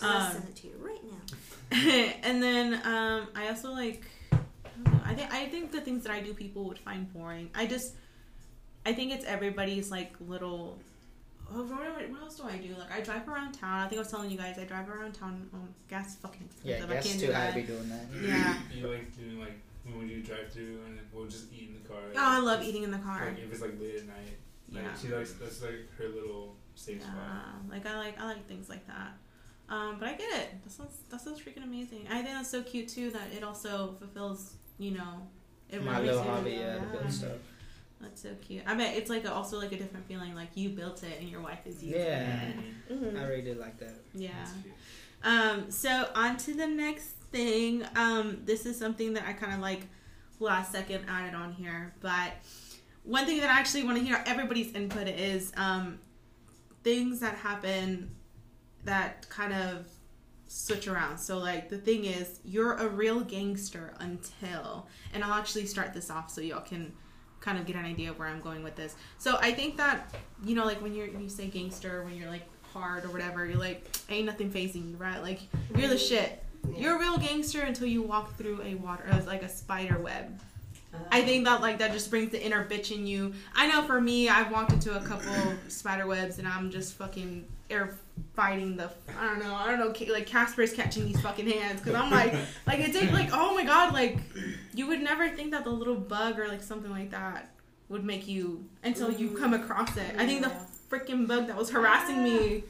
About. I'm gonna Um, send it to you right now. (laughs) and then um, I also like. I, know, I think I think the things that I do people would find boring. I just, I think it's everybody's like little. Oh, what, what else do I do? Like I drive around town. I think I was telling you guys I drive around town. Um, gas is fucking Yeah, expensive. I that's can't too do high to be doing that. Yeah. You like doing like when we do drive through and we'll just eat in the car. Oh, I love eating in the car. Like if it's like late at night. Like Yeah. she likes that's like her little safe spot. Yeah, like I like I like things like that. Um, but I get it. That sounds that sounds freaking amazing. I think that's so cute too that it also fulfills you know it My really little you- hobby, yeah, to build stuff. That's so cute. I bet it's like a, also like a different feeling. Like you built it and your wife is using Yeah. it. Mhm. I really did like that. Yeah. Um, so on to the next thing. Um, this is something that I kind of like last second added on here, but one thing that I actually want to hear everybody's input is um, things that happen that kind of switch around. So like the thing is, you're a real gangster until, and I'll actually start this off so y'all can kind of get an idea of where I'm going with this. So I think that you know, like when you're you say gangster, when you're like hard or whatever, you're like ain't nothing phasing you, right? Like you're the shit. You're a real gangster until you walk through a water, uh, like a spider web. I think that like that just brings the inner bitch in you. I know for me, I've walked into a couple spider webs and I'm just fucking air fighting the I don't know I don't know Ca- like Casper's catching these fucking hands because I'm like (laughs) like it's like oh my god like you would never think that the little bug or like something like that would make you until you mm-hmm. come across it. I think the freaking bug that was harassing me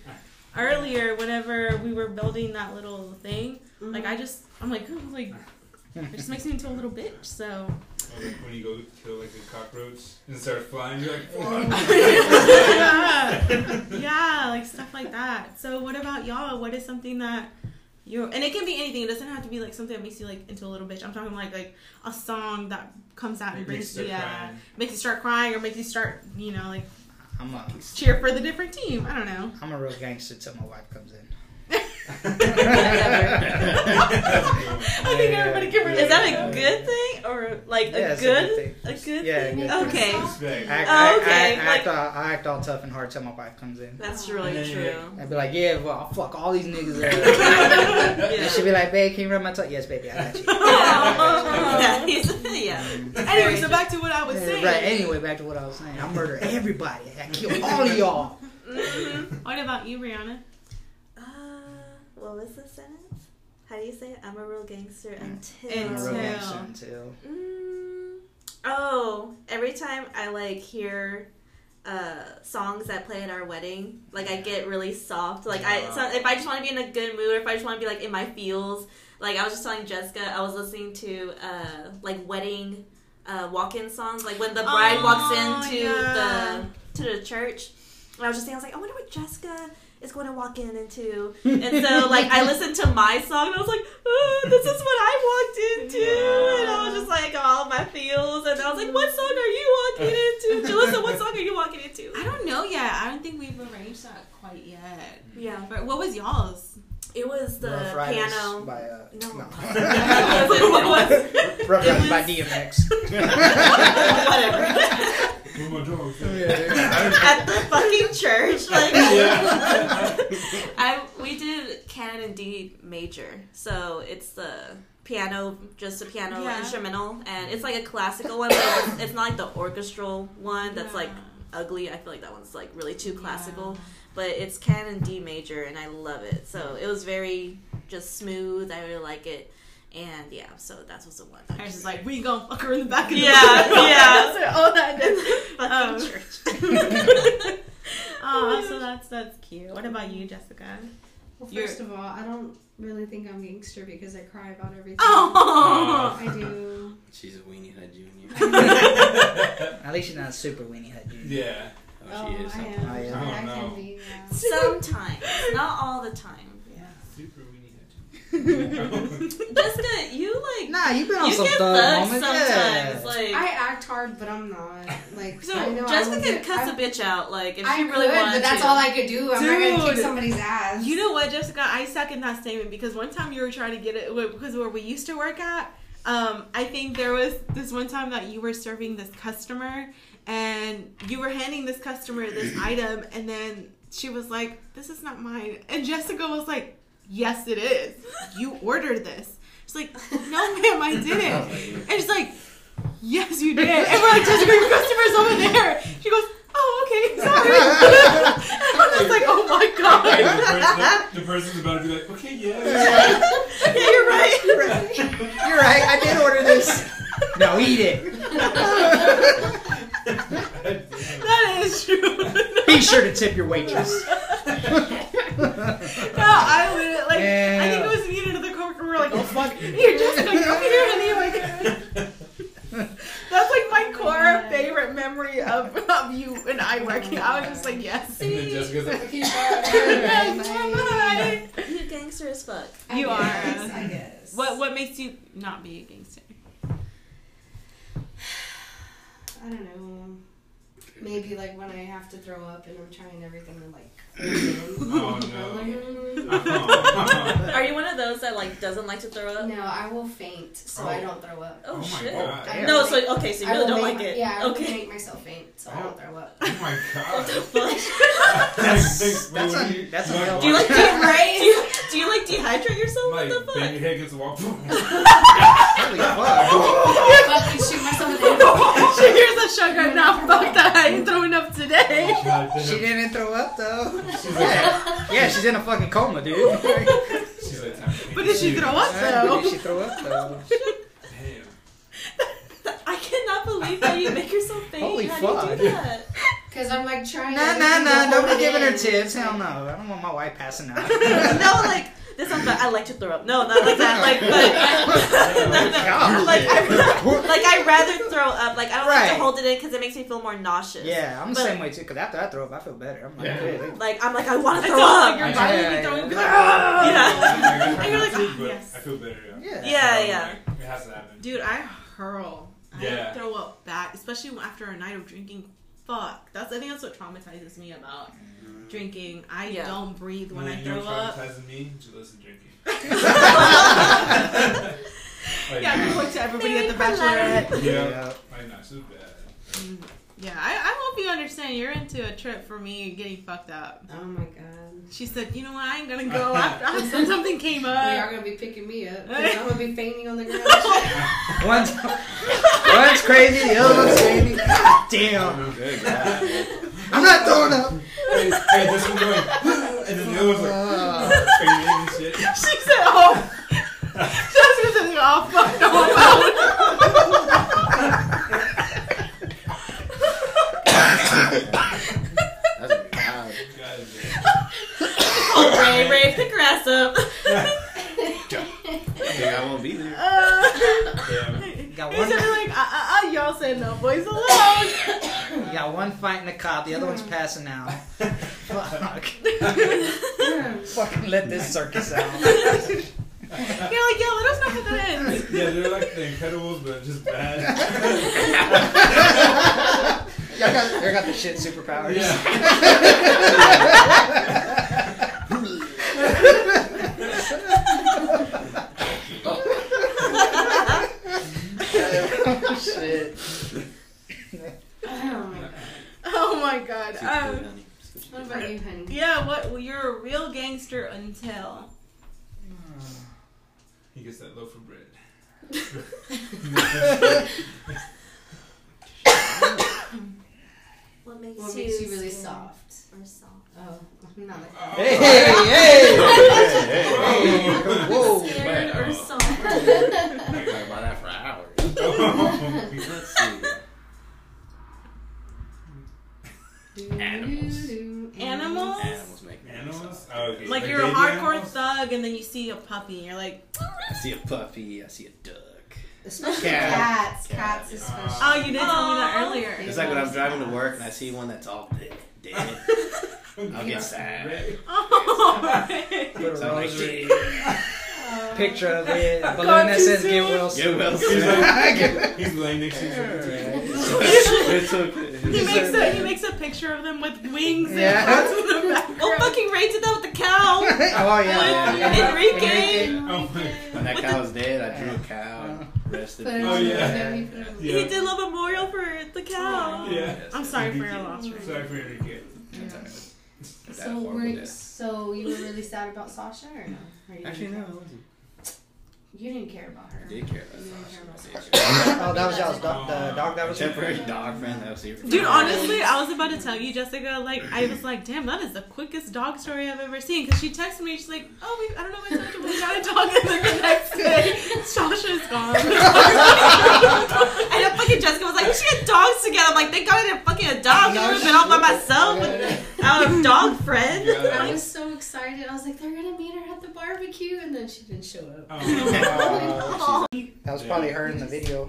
earlier whenever we were building that little thing like mm-hmm. I just I'm like "Ooh," (laughs) like it just makes me into a little bitch so Or like when you go kill like a cockroach and start flying, you're like, yeah. (laughs) yeah, like stuff like that. So, what about y'all? What is something that you and it can be anything. It doesn't have to be like something that makes you like into a little bitch. I'm talking like like a song that comes out and brings makes you you yeah, crying. makes you start crying or makes you start you know like I'm a cheer for the different team. I don't know. I'm a real gangster till my wife comes in. I think everybody can relate. Is that a good thing or like Yeah, a a good good a good Yeah, thing? good Okay, Respect. I, I, okay, I, I, like- act all, I act all tough and hard till my wife comes in. that's really Yeah, yeah, true. I'd be like, yeah, well, I'll fuck all these niggas up. Yeah. (laughs) And she'd be like, babe, can you rub my tongue? Yes, baby, I got you. (laughs) yeah, yeah. Anyway, so back to what I was Yeah, saying. right, anyway, back to what I was saying. I murder everybody. I kill all of y'all. Mhm. What about you, Brianna? What was the sentence? How do you say it? I'm a real gangster until. I'm a real Until- gangster until. Mm, oh, every time I like hear uh songs that play at our wedding, like I get really soft. Like I, so if I just want to be in a good mood, or if I just want to be like in my feels, like I was just telling Jessica, I was listening to uh like wedding uh walk-in songs, like when the bride Oh, walks into yeah. the to the church, and I was just thinking, I was like, I wonder what Jessica is going to walk in into. (laughs) And so, like, I listened to my song and I was like, oh, this is what I walked into. And I was just like, all my feels. And I was like, what song are you walking into? (laughs) Jalissa, what song are you walking into? I don't know yet. I don't think we've arranged that quite yet. Yeah. But what was y'all's? It was the Rough piano. by uh, No. no. (laughs) it was, Rough It Riders by DMX. whatever. With my dogs. (laughs) At the fucking church. Like, (laughs) Yeah. (laughs) I we did canon in D major, so it's the piano, just a piano Yeah. instrumental, and it's like a classical one, but it's, it's not like the orchestral one that's like ugly. I feel like that one's like really too classical, but it's canon D major, and I love it. So it was very just smooth. I really like it, and yeah, so that's what's the one. I was just like, we gonna fuck her in the back of the Yeah, bus. yeah. That's all that fucking Um, church. Oh, so that's that's cute. What about you, Jessica? Well, You're- first of all, I don't really think I'm gangster because I cry about everything. Oh, I do. (laughs) She's a weenie hut junior. (laughs) At least she's not a super weenie head junior. yeah. Oh, she is. I am. Oh, yeah. I, Oh, I no. can be. Yeah. Sometimes, not all the time. Super weenie head. Jessica, you like Nah, you've been on you some get thug moments. sometimes. Yeah. Like I act hard, but I'm not. Like so, I know Jessica would can get- cuss I, a bitch out. Like if I she really could, wanted but that's to. all I could do. I'm not gonna kick somebody's ass. You know what, Jessica? I second that statement because one time you were trying to get it because where we used to work at. Um, I think there was this one time that you were serving this customer and you were handing this customer this (clears throat) item, and then she was like, "This is not mine," and Jessica was like, "Yes, it is. (laughs) You ordered this." She's like, "No, (laughs) ma'am, I didn't." (laughs) And she's like, "Yes, you did." And we're like, "Jessica, your customer's over there." She goes, "Oh, okay, sorry." I was like, "Oh my god." the, person, the, the person's about to be like, okay, yeah. yeah, you're right. You're right. You're right. I did order this. No, eat it. That is true. Be sure to tip your waitress. (laughs) no, I would like. I think it was me and another coworker. We were like, "Oh fuck, here, Jessica, come here, honey." Like, that's like my core favorite memory of, of you and I working. I was just like, yes. And then Jessica's like, "Okay, (laughs) Yes, bye." bye. You gangster as fuck. I You guess, are. I guess. What what makes you not be a gangster? (sighs) I don't know. Maybe like when I have to throw up and I'm trying everything to like. Hold in. Oh, no. Oh. (laughs) Are you one of those that like doesn't like to throw up? no, I will faint so I don't throw up. Oh, Oh shit. No, will so okay, so you really don't make- like it. Yeah, I will okay. make myself faint so I don't throw up. (laughs) Oh my god. (laughs) fuck? That's Wait, that's what un- do that's you like- Do you like de- right? Do you, do you like dehydrate yourself? Like, what the bang fuck? your head against the wall. Holy fuck. Fucking shoot myself in the she hears a sugar. Nah, fuck that. I ain't throwing up today. She didn't throw up though. She's like, Yeah, yeah she's in a fucking coma, dude. she's (laughs) like, But did she throw up But though? did she throw up though? Damn. I cannot believe that you make yourself faint. Holy How fuck. do you do that? Because I'm like trying Nah, to. nah, nah. hold Nobody it giving her tips. Hell no. I don't want my wife passing out. (laughs) no, like this sounds bad. I like to throw up. No, not like that. Like, but no, no. God. Like, I, like I rather throw up. Like I don't like Right. to hold it in because it makes me feel more nauseous. Yeah, I'm the same way too. Cause after I throw up, I feel better. I'm like, Yeah. hey, Like I'm like I want to throw up. like your Yeah, body (laughs) yeah, (laughs) be throwing. yeah. Be like, Yeah. And you're like, I, ah, yes. I feel better. Yeah. yeah. Yeah, yeah. It has to happen. Dude, I hurl. I Yeah. throw up bad, especially after a night of drinking. Fuck. That's I think that's what traumatizes me about drinking. I Yeah. don't breathe when You I know throw what up. traumatizes me? Jalissa drinking. (laughs) Like, Yeah, I point to everybody at the Very bachelorette. Yeah. Yeah. Like, nah, she bad. Mm, Yeah, I, I hope you understand. You're into a trip for me getting fucked up. Oh my god. She said, "You know what? I ain't gonna go (laughs) after after something came up. They are gonna be picking me up. I'm gonna be fainting on the ground. (laughs) One's, one's crazy, the other one's fainting. God damn. Good I'm not throwing up. hey, hey, this one going, and then the other one's like, Uh, fainting and shit. She said, "Oh." (laughs) Jessica said, "Oh fuck no!" That's wild. God Oh, Ray, Ray, pick her ass up. I think I won't be there. Uh, damn. you got He one. said, "Like, uh, uh, uh, y'all said no boys alone. You got one fighting the cop, the other one's passing out. Fuck. Fucking let this circus out. (laughs) You're like, "Yeah, let us know how that ends." Yeah, they're like the Incredibles, but just bad. (laughs) Y'all got, y'all got the shit superpowers. Yeah. (laughs) shit. oh my god. Oh my god. Sweet Um, food. What about you, honey? yeah, what? Well, you're a real gangster until. (sighs) He gets that loaf of bread. (laughs) What makes, What you, makes you really scared soft? Or soft? Oh, not like (laughs) Hey, hey, hey! (laughs) Oh. Whoa. Scared or Oh. soft? I can talk about that for hours. Let's see. Animals. Animals? Animals make Animals? Oh, okay. Like you're a hardcore animals? thug, and then you see a puppy, and you're like, I see a puppy. I see a duck. Especially Cat. cats. Cat, Cats yeah. especially. "Oh, you didn't tell me that earlier." It's like when I'm driving to work and I see one that's all dead. dead. (laughs) I'll get sad. (laughs) Oh. Put So I'm like, rosary, (laughs) picture of it, (laughs) balloon that says get well Get well He's soon. like, (laughs) (laughs) he's laying next to you. it's okay. He makes a he makes a picture of them with wings Yeah. and clouds in the background. Well, fucking Ray did that with the cow. oh yeah, Yeah. Enrique. Oh my When that cow was dead, I drew a cow. Rested. It Oh, yeah. video, put it on the- Yeah. He did a little memorial for the cow. Yeah. I'm sorry for your loss, Ray. Sorry for Enrique. That's all right. That So, horrible were, death. So you were really sad about Sasha or no? Or you Actually, no, I wasn't. You didn't care about her. I did care about You didn't care Sasha. about I did Sasha. care. (laughs) Oh, that was y'all's dog, the dog that was Temporary dog friend. That was here. Dude, honestly, I was about to tell you, Jessica. Like, I was like, "Damn, that is the quickest dog story I've ever seen." Because she texted me, she's like, "Oh, we, I don't know what I told you, but we got a dog." And then the next day, Sasha's gone. (laughs) And then fucking Jessica was like, we should get dogs together. I'm like, thank God I didn't fucking a dog. No I would have been all by shit. myself without uh, a dog friend. I was so excited. I was like, they're gonna meet her at the barbecue, and then she didn't show up. Oh. (laughs) That was probably her in the video.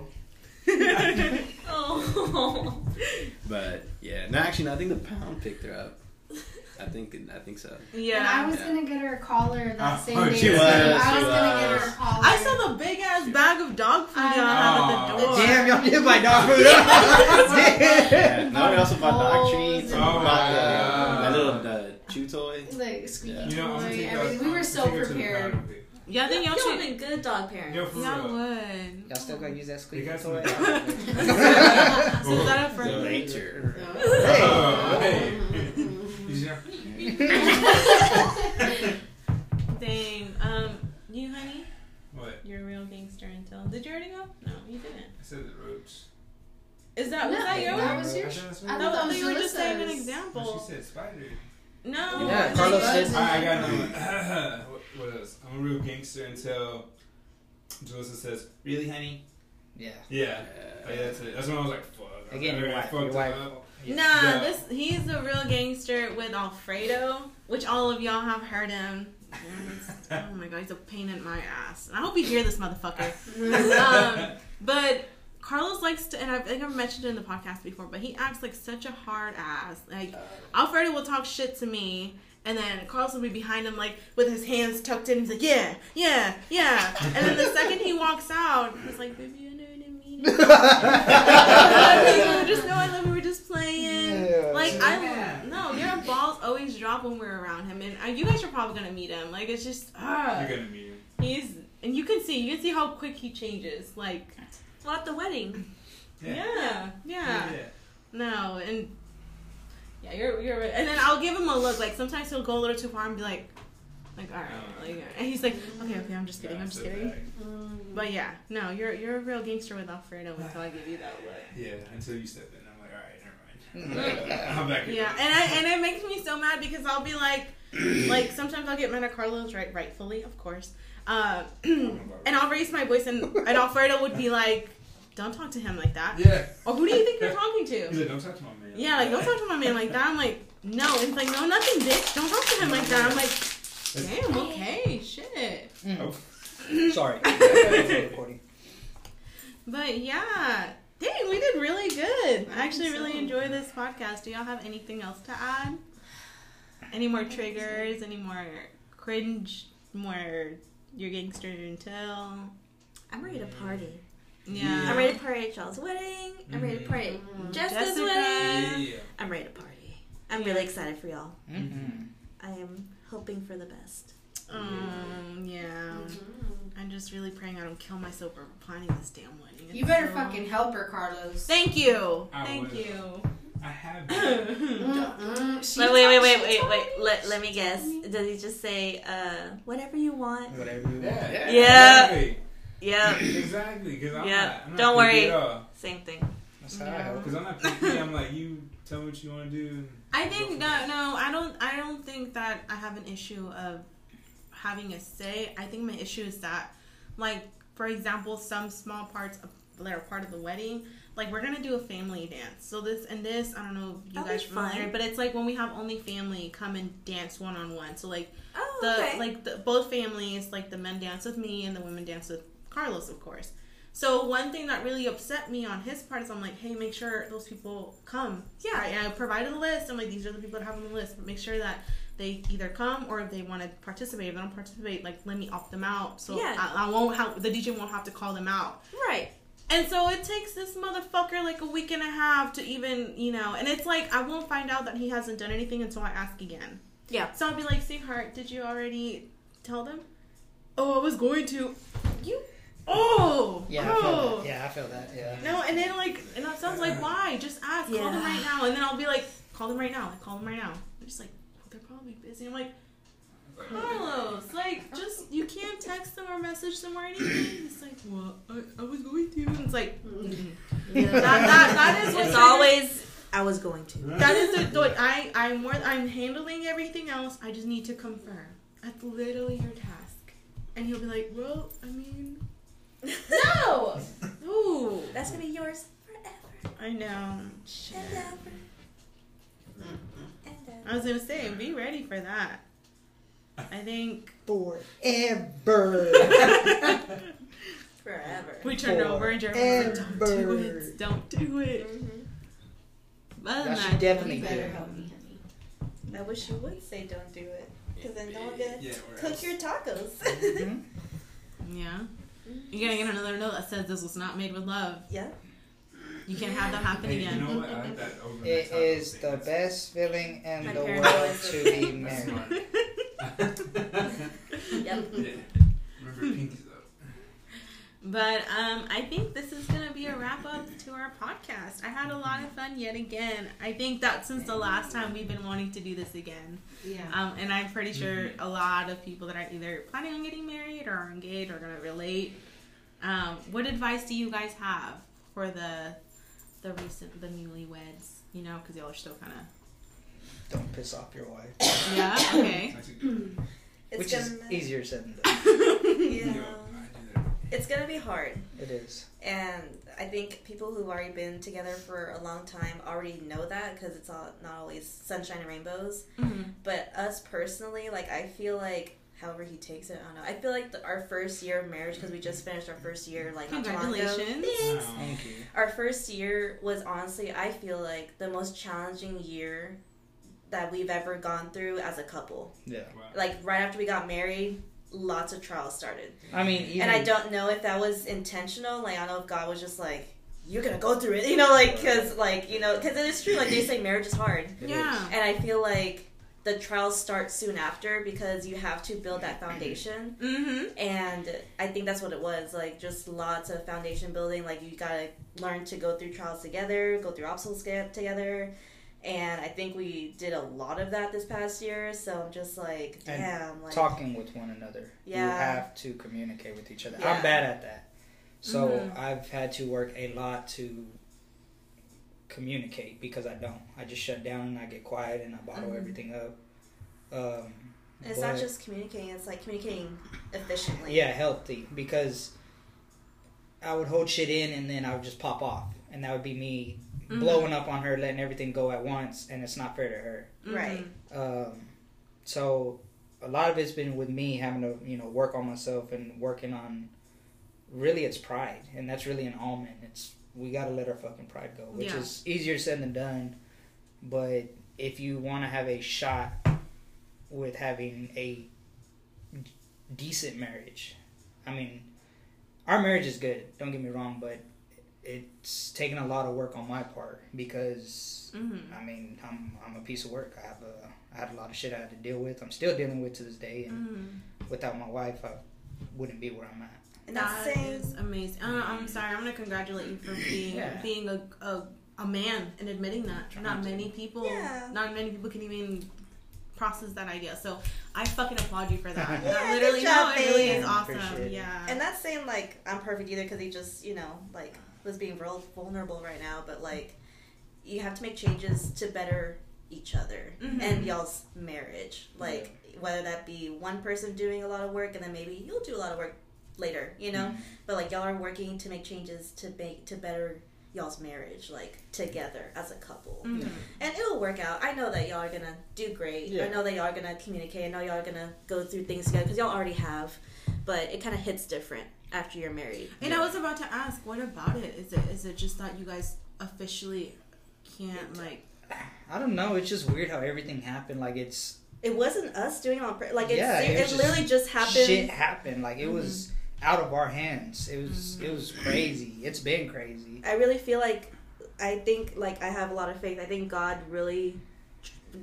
Oh. (laughs) But yeah, no, actually, no, I think the pound picked her up. I think I think so. Yeah. And I was Yeah. gonna get her a collar that Oh, same day. she too. was, I she was gonna get her a collar. I saw the big ass bag of dog food y'all had at the door. Damn, y'all did my dog food. (laughs) Yeah, no, we also bought dog treats and and- we Oh bought my the, God. that little uh, chew toy. like squeaky Yeah. You know, I'm gonna toy, everything. We were so take her to the prepared. Pound with me. Yeah, I think y'all Y'all should. been good dog parents. Yo, for Y'all real. would. Y'all still gotta use that They squeaky got some toy. So (laughs) (laughs) is that a friend? Later. Oh, hey. (laughs) He's Dang. Um, you, honey, What? you're a real gangster until. Did you already go? No, you didn't. I said the ropes. Is that was that yours? that was I yours. said I thought that No, was you were just saying an Jalissa's. No, example. she said spider. No. Yeah, and Carlos said- I, I got no. what, (clears throat) what else? I'm a real gangster until Jalissa says, "Really, honey?" Yeah. Yeah. Yeah, that's it. That's when I was like, "Fuck." Again, your wife. Your wife. up. Yeah. Nah, Yeah. this he's a real gangster with Alfredo, which all of y'all have heard him. (laughs) Oh my god, he's a pain in my ass. And I hope you hear this motherfucker. (laughs) um, but Carlos likes to, and I think I've mentioned it in the podcast before, but he acts like such a hard ass. Like Alfredo will talk shit to me, and then Carlos will be behind him, like with his hands tucked in. He's like, "Yeah, yeah, yeah," and then the second he walks out, he's like, "Baby, I know what didn't mean it." (laughs) (laughs) just no, I love you. We're just playing. Yeah. Like Yeah. I no, your balls always drop when we're around him, and uh, you guys are probably gonna meet him. Like it's just ah, You're gonna meet him. he's and you can see you can see how quick he changes. Like Well, at the wedding. yeah, Yeah. yeah, no, and yeah, you're you're right. And then I'll give him a look. Like sometimes he'll go a little too far and be like, like all right, like, and he's like, okay, okay, I'm just kidding, I'm just kidding. But yeah, no, you're you're a real gangster with Alfredo until I give you that look. (sighs) Yeah, until you step in, I'm like, all right, never mind. (laughs) I'm back. Yeah, and I and it makes me so mad because I'll be like, (clears throat) like sometimes I'll get mad at Carlos, right? Rightfully, of course. Uh, (clears throat) and I'll raise my voice, and and (laughs) Alfredo would be like, "Don't talk to him like that." Yeah. Or who do you think you're (laughs) talking to? He's like, don't talk to my man. Yeah, like don't talk to my man like that. I'm like, no. And it's like, no, nothing, bitch. Don't talk to him like that. I'm like, damn, okay, shit. Mm. Oh. (laughs) Sorry. (laughs) But yeah, dang, we did really good. I actually think really enjoy this podcast. Do y'all have anything else to add? Any more triggers? Any more cringe? More your gangster until? I'm ready to party. Yeah. I'm ready to party at y'all's wedding. I'm ready to party at Mhm. Jessica's Jessica. wedding. Yeah. I'm ready to party. I'm Yeah. really excited for y'all. Mm-hmm. I am hoping for the best. Um. Yeah. Mhm. I'm just really praying I don't kill myself for planning this damn wedding. It's You better so- fucking help her, Carlos. Thank you. I Thank will. you. I have. (laughs) Wait, wait, wait, wait, wait, wait. Let, let me guess. Does he just say, uh, whatever you want? Whatever you want. Yeah. Yeah. Exactly. Yeah. Exactly. Because I'm Yeah. not. I'm not Don't worry. At. Same thing. That's how I hope. Because I'm not picky. I'm like, you tell me what you want to do. and I go think no, there. no, I don't. I don't think that I have an issue of having a say. I think my issue is that, like, for example, some small parts of, that are part of the wedding, like we're gonna do a family dance. So this and this, I don't know if you That'll guys be are familiar, but it's like when we have only family come and dance one on one. So like Oh, the okay. like the, both families, like the men dance with me and the women dance with Carlos, of course. So one thing that really upset me on his part is I'm like, hey, make sure those people come. Yeah. I, I provided a list. I'm like, these are the people that have on the list, but make sure that they either come or if they want to participate. If they don't participate, like let me opt them out. So Yeah. I, I won't have the DJ won't have to call them out. right. And so it takes this motherfucker like a week and a half to even, you know, and it's like I won't find out that he hasn't done anything until I ask again. Yeah. So I'll be like, sweetheart, did you already tell them? Oh, I was going to. You. Oh. Yeah, I feel oh. that. Yeah, I feel that. Yeah. No, and then like, and that sounds like, why? Just ask. Call them right now. And then I'll be like, call them right now. Like, call them right now. They're just like, oh, they're probably busy. I'm like, Carlos, like, just you can't text them or message them or anything. (clears throat) It's like, well, I, I was going to. And it's like, mm-hmm. that, that, that is what It's always, I was going to. that is the what I I'm more I'm handling everything else. I just need to confirm. That's literally your task. And he'll be like, well, I mean, no, (laughs) ooh, That's going to be yours forever I know. Shit. and ever. And ever. I was gonna say, be ready for that. I think Forever. (laughs) Forever. we turned over and Jeremy was like, "Don't do it, don't do it." Mhm. Other that, should definitely You do better it. help me, honey. I wish you would say don't do it. Because then y'all get Yeah, cook else- your tacos. Mhm. (laughs) Yeah. You're gonna get another note that says this was not made with love. yeah. You can't have that happen Hey, again. You know what? I like that over It the is the That's- best feeling in My the world to be that. That's married. smart. (laughs) (laughs) Yep. yeah. Remember pinkies up. But um, I think this is gonna be a wrap up to our podcast. I had a lot of fun yet again. I think that since the last time we've been wanting to do this again, Yeah. um, and I'm pretty sure a lot of people that are either planning on getting married or are engaged are gonna relate. Um, what advice do you guys have for the the recent the newlyweds? You know, because y'all are still kind of Don't piss off your wife. yeah okay. (laughs) That's (clears throat) a- It's Which gonna, is easier said than done. (laughs) (laughs) Yeah. It's gonna be hard. It is. And I think people who've already been together for a long time already know that because it's all, not always sunshine and rainbows. Mhm. But us personally, like I feel like however he takes it, I don't know. I feel like the, our first year of marriage because we just finished our first year like not too long ago. Congratulations. Thanks. Wow. Thank you. Our first year was honestly, I feel like the most challenging year that we've ever gone through as a couple. Yeah. Wow. Like right after we got married, lots of trials started. I mean, even, and I don't know if that was intentional. Like I don't know if God was just like, "You're gonna go through it," (laughs) you know, like because like you know because it is true. Like they say, marriage is hard, Yeah. and I feel like the trials start soon after because you have to build that foundation. (clears throat) Mm-hmm. And I think that's what it was. Like just lots of foundation building. Like you gotta learn to go through trials together, go through obstacles together. And I think we did a lot of that this past year. So I'm just like, And damn, like talking with one another. You Yeah. have to communicate with each other. Yeah. I'm bad at that. So Mhm. I've had to work a lot to communicate because I don't. I just shut down and I get quiet and I bottle Mhm. everything up. Um, And it's not just communicating; it's like communicating efficiently. yeah, healthy because I would hold shit in and then I would just pop off, and that would be me Mhm. blowing up on her, letting everything go at once, and it's not fair to her. Right. Um, so a lot of it's been with me having to you know work on myself and working on really it's pride and that's really an almond it's we got to let our fucking pride go which Yeah. is easier said than done but if you want to have a shot with having a decent marriage i mean our marriage is good don't get me wrong but it's taken a lot of work on my part because Mm-hmm. I mean, I'm I'm a piece of work. I have a I had a lot of shit I had to deal with. I'm still dealing with to this day, and Mm-hmm. without my wife, I wouldn't be where I'm at. And that's That saying amazing. Uh, I'm sorry. I'm gonna congratulate you for being Yeah. being a, a a man and admitting that. Trying not to. many people. Yeah. Not many people can even process that idea. So I fucking applaud you for that. (laughs) Yeah, that literally, good job, no, it really is awesome. It. Yeah. and that's saying like I'm perfect either because he just you know like was being real vulnerable right now, but like you have to make changes to better each other Mhm. and y'all's marriage. Like whether that be one person doing a lot of work and then maybe you'll do a lot of work later, you know. But like y'all are working to make changes to make to better y'all's marriage, like together as a couple. Mhm. And it'll work out. I know that y'all are gonna do great. Yeah. I know that y'all are gonna communicate. I know y'all are gonna go through things together because y'all already have. But it kind of hits different after you're married. And I was about to ask, what about it? Is it is it just that you guys officially can't like? I don't know. It's just weird how everything happened. Like it's It wasn't us doing it on purpose. Like it's, Yeah, it, it was just literally just happened. shit happened. Like it mm-hmm. was out of our hands. It was mm-hmm. it was crazy. It's been crazy. I really feel like I think like I have a lot of faith. I think God really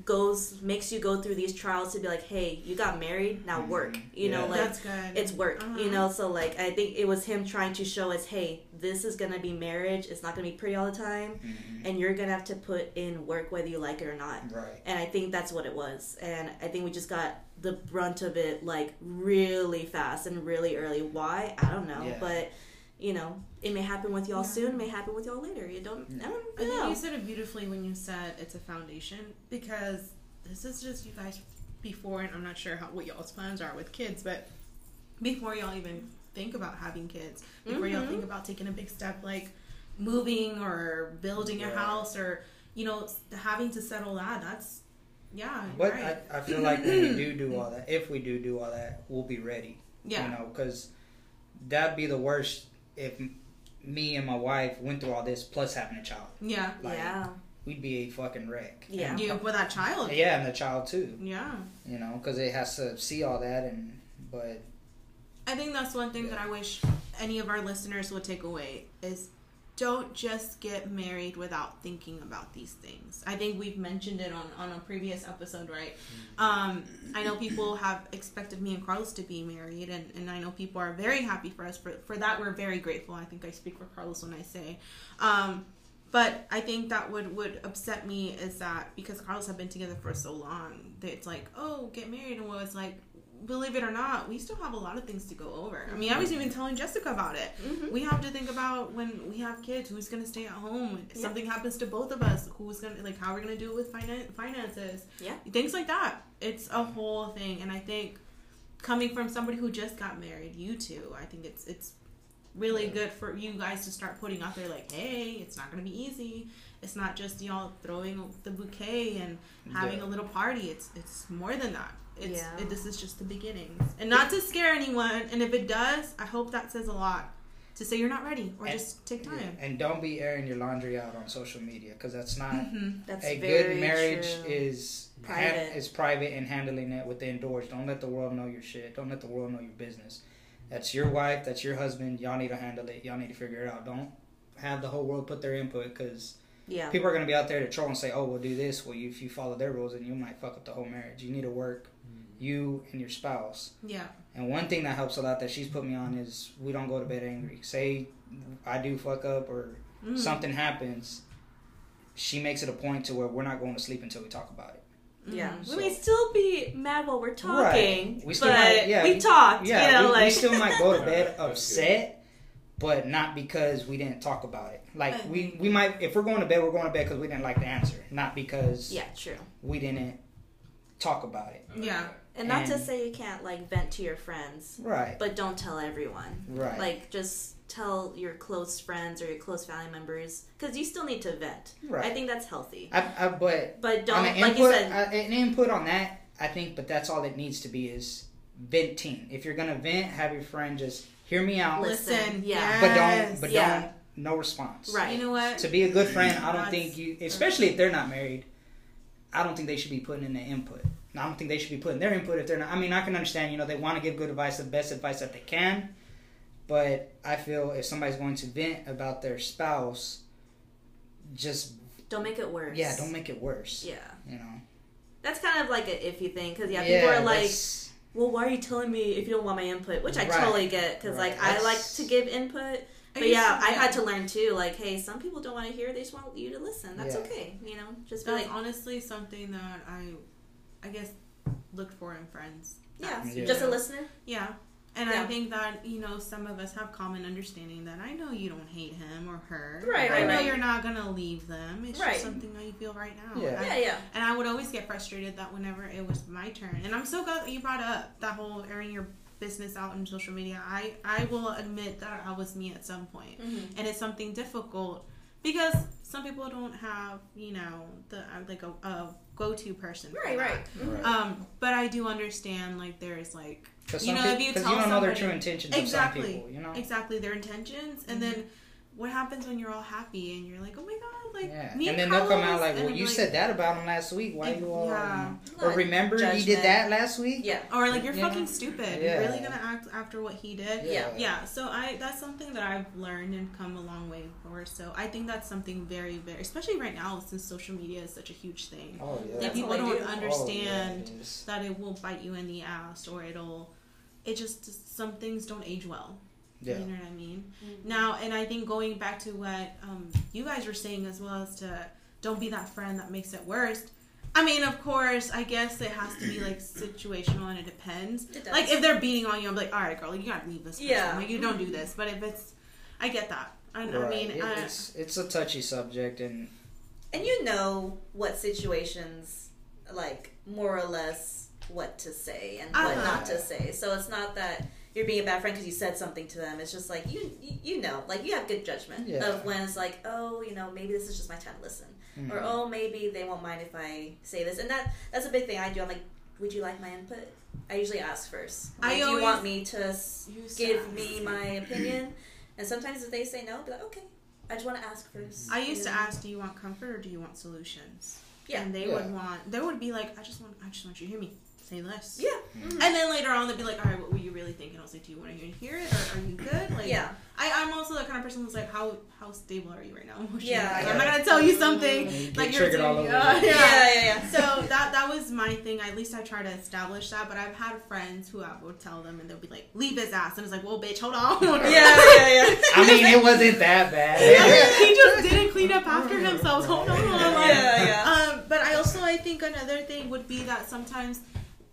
goes makes you go through these trials to be like, hey, you got married, now work. Mhm. You know, like That's good. it's work Uh-huh. you know so like i think it was him trying to show us hey this is gonna be marriage it's not gonna be pretty all the time Mhm. and you're gonna have to put in work whether you like it or not Right. and i think that's what it was and i think we just got the brunt of it like really fast and really early why i don't know Yeah. but you know it may happen with y'all Yeah. soon it may happen with y'all later you don't i I don't think you said it beautifully when you said it's a foundation because this is just you guys before, and I'm not sure how what y'all's plans are with kids, but before y'all even think about having kids, before y'all Mhm. think about taking a big step like moving or building a house or you know having to settle that, that's yeah, But right. I, I feel like when we do (clears throat) do all that, if we do do all that, we'll be ready. yeah, You know, because that'd be the worst if m- me and my wife went through all this plus having a child. yeah, Like, yeah we'd be a fucking wreck. Yeah. And- You with that child. yeah, and the child too. Yeah. You know, because it has to see all that, and but I think that's one thing Yeah. that I wish any of our listeners would take away is don't just get married without thinking about these things. I think we've mentioned it on, on a previous episode, right? Um, I know people have expected me and Carlos to be married, and, and I know people are very happy for us. For, for that, we're very grateful. I think I speak for Carlos when I say. Um, but I think that would, would upset me is that because Carlos have been together for so long, that it's like, oh, get married. And well, it's like, believe it or not, we still have a lot of things to go over. I mean, I was even telling Jessica about it. Mhm. We have to think about when we have kids, who's going to stay at home. If Yeah. something happens to both of us, who's going to, like, how we're going to do it with finan- finances. Yeah. Things like that. It's a whole thing. And I think coming from somebody who just got married, you two, I think it's, it's, really Yeah. good for you guys to start putting out there like hey it's not going to be easy it's not just y'all throwing the bouquet and having Yeah. a little party it's it's more than that it's Yeah. it, this is just the beginnings and not to scare anyone and if it does i hope that says a lot to say you're not ready or And- just take yeah. time and don't be airing your laundry out on social media because that's not Mhm. That's a good marriage true. is Private. is private and handling it within doors. Don't let the world know your shit. Don't let the world know your business. That's your wife. That's your husband. Y'all need to handle it. Y'all need to figure it out. Don't have the whole world put their input because yeah. people are gonna be out there to troll and say, "Oh, we'll do this." Well, you, if you follow their rules, and you might fuck up the whole marriage. You need to work you and your spouse. yeah And one thing that helps a lot that she's put me on is we don't go to bed angry. Say I do fuck up or Mhm. something happens, she makes it a point to where we're not going to sleep until we talk about it. Yeah, Mhm. So- we may still be mad while we're talking, Right. We still but might- yeah, we we- talked. Yeah, you know, we, like we still might go to bed (laughs) upset, but not because we didn't talk about it. Like I we, we might if we're going to bed, we're going to bed because we didn't like the answer, not because yeah, true. we didn't talk about it. Yeah. And not to say you can't like vent to your friends, Right. but don't tell everyone. Right. Like just tell your close friends or your close family members because you still need to vent. right. I think that's healthy. I, I, but But don't an like input, you said. uh, an input on that, I think, but that's all it needs to be is venting. If you're gonna vent, have your friend just hear me out, Listen, listen yeah. but don't, but Yeah. don't, no response. Right. you know what To be a good friend, I don't That's- think you, especially if they're not married, I don't think they should be putting in their input. I don't think they should be putting their input if they're not. I mean, I can understand, you know, they want to give good advice, the best advice that they can, but I feel if somebody's going to vent about their spouse, just don't make it worse. yeah, don't make it worse. Yeah, You know. that's kind of like an iffy thing because yeah, people are like, well, why are you telling me if you don't want my input? Which I Right. totally get because Right. like I like to give input. But used yeah, to- I had to learn too. Like, hey, some people don't want to hear; they just want you to listen. That's Yeah. okay. You know, just be That's like, honestly something that I, I guess, looked for in friends. yeah, Yeah. just a listener. Yeah. And I think that, you know, some of us have common understanding that I know you don't hate him or her. Right, I right, know right. you're not going to leave them. It's Right. just something that you feel right now. Yeah. I- Yeah, yeah, And I would always get frustrated that whenever it was my turn. And I'm so glad that you brought up that whole airing your business out on social media. I, I will admit that I was me at some point. mm-hmm. And it's something difficult because some people don't have, you know, the uh, like a, a go-to person. right, right. Mhm. Right. Um, but I do understand like there's like You some know, if peop- you 'cause tell don't know their true intentions Exactly. of some people, you know. exactly their intentions, and then what happens when you're all happy and you're like, oh my god, like Yeah, me and then they'll come out like, "Well, you said that about him last week. Why Ex- you all?" yeah. Or remember you judgment. did that last week? Yeah, or like you're You know? fucking stupid. Yeah. You're really gonna act after what he did. Yeah. Yeah, so I that's something that I've learned and come a long way for. So I think that's something very, very, especially right now since social media is such a huge thing. Oh yeah. That people don't do. understand Oh, yeah, that it will bite you in the ass or it'll. It just some things don't age well. Yeah. You know what I mean? Now, and I think going back to what um, you guys were saying as well as to don't be that friend that makes it worse. I mean, of course, I guess it has to be like situational and it depends. It does. Like if they're beating on you, I'm like, all right, girl, you gotta leave this. Person. Yeah. Like you don't do this. But if it's, I get that. I, I mean, It- I, it's it's a touchy subject, and And you know what situations, like more or less, what to say and what Uh-huh. not to say. So it's not that you're being a bad friend because you said something to them. It's just like you, you, you know, like you have good judgment Yeah. of when it's like, oh, you know, maybe this is just my time to listen, mm, or oh, maybe they won't mind if I say this. And that that's a big thing I do. I'm like, would you like my input? I usually ask first. I Like, do you always want me to give that. me my opinion? And sometimes if they say no, I'll be like, okay. I just want to ask first. I used to ask, do you want comfort or do you want solutions? Yeah. And they Yeah. would want, they would be like, I just want, I just want you to hear me say this. Yeah. Mm-hmm. And then later on, they'd be like, all right, what were you really thinking? I was like, do you want to hear it or are you good? Like, Yeah. I, I'm also the kind of person who's like, how how stable are you right now? (laughs) Yeah, yeah. I'm not gonna tell you something You get like you're triggered all over uh, yeah, yeah. Yeah, yeah, yeah. So that that was my thing. At least I try to establish that. But I've had friends who I would tell them, and they'll be like, "Leave his ass," and it's like, "Well, bitch, hold on." Yeah, (laughs) yeah, yeah. I mean, it wasn't that bad. he just didn't clean up after himself. Hold on. Like, Yeah, yeah. Um, but I also I think another thing would be that sometimes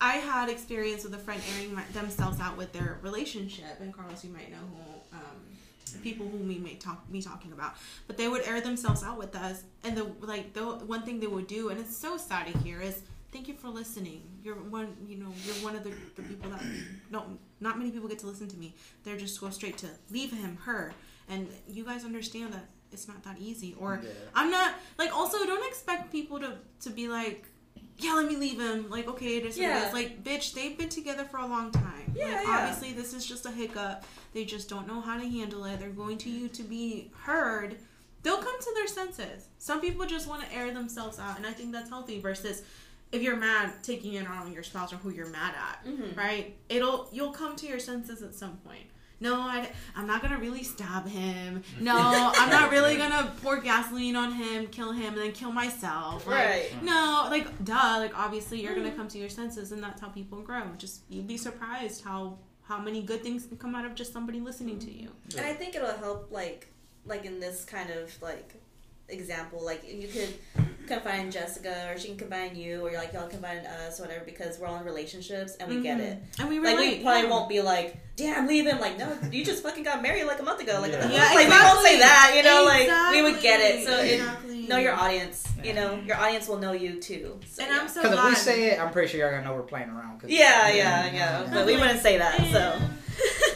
I had experience with a friend airing my, themselves out with their relationship, and Carlos, you might know who um, people who we may talk be talking about, but they would air themselves out with us, and the like the one thing they would do, and it's so sad to hear is. Thank you for listening. You're one, you know, you're one of the, the people that (clears throat) don't, not many people get to listen to me. They're just go straight to leave him, her, and you guys understand that it's not that easy. Or Yeah. I'm not like also don't expect people to to be like, yeah, let me leave him. Like okay, it is what it Yeah. Like bitch, they've been together for a long time. Yeah, like, yeah. Obviously, this is just a hiccup. They just don't know how to handle it. They're going to you to be heard. They'll come to their senses. Some people just want to air themselves out, and I think that's healthy. Versus if you're mad, taking it out on your spouse or who you're mad at Mhm. right? It'll you'll come to your senses at some point. No, I, I'm not gonna really stab him. No, (laughs) I'm not really gonna pour gasoline on him, kill him, and then kill myself. Like, Right. Mm. No, like duh. Like obviously you're gonna come to your senses, and that's how people grow. Just you'd be surprised how how many good things can come out of just somebody listening to you. And I think it'll help, like, like in this kind of like example, like you could confine Jessica, or she can confine you, or like y'all confine us, whatever, because we're all in relationships and we get Mhm. it. And we Like we probably yeah. won't be like, "Damn, leave him!" Like, no, you just fucking got married like a month ago. Like, Yeah. Yeah, like we won't say that. You know, like we would get it. So it, know your audience. You know, your audience will know you too. So, And. I'm so Because if we say it, I'm pretty sure y'all gonna know we're playing around. 'cause- Yeah, yeah, yeah. But we wouldn't say that. So. (laughs)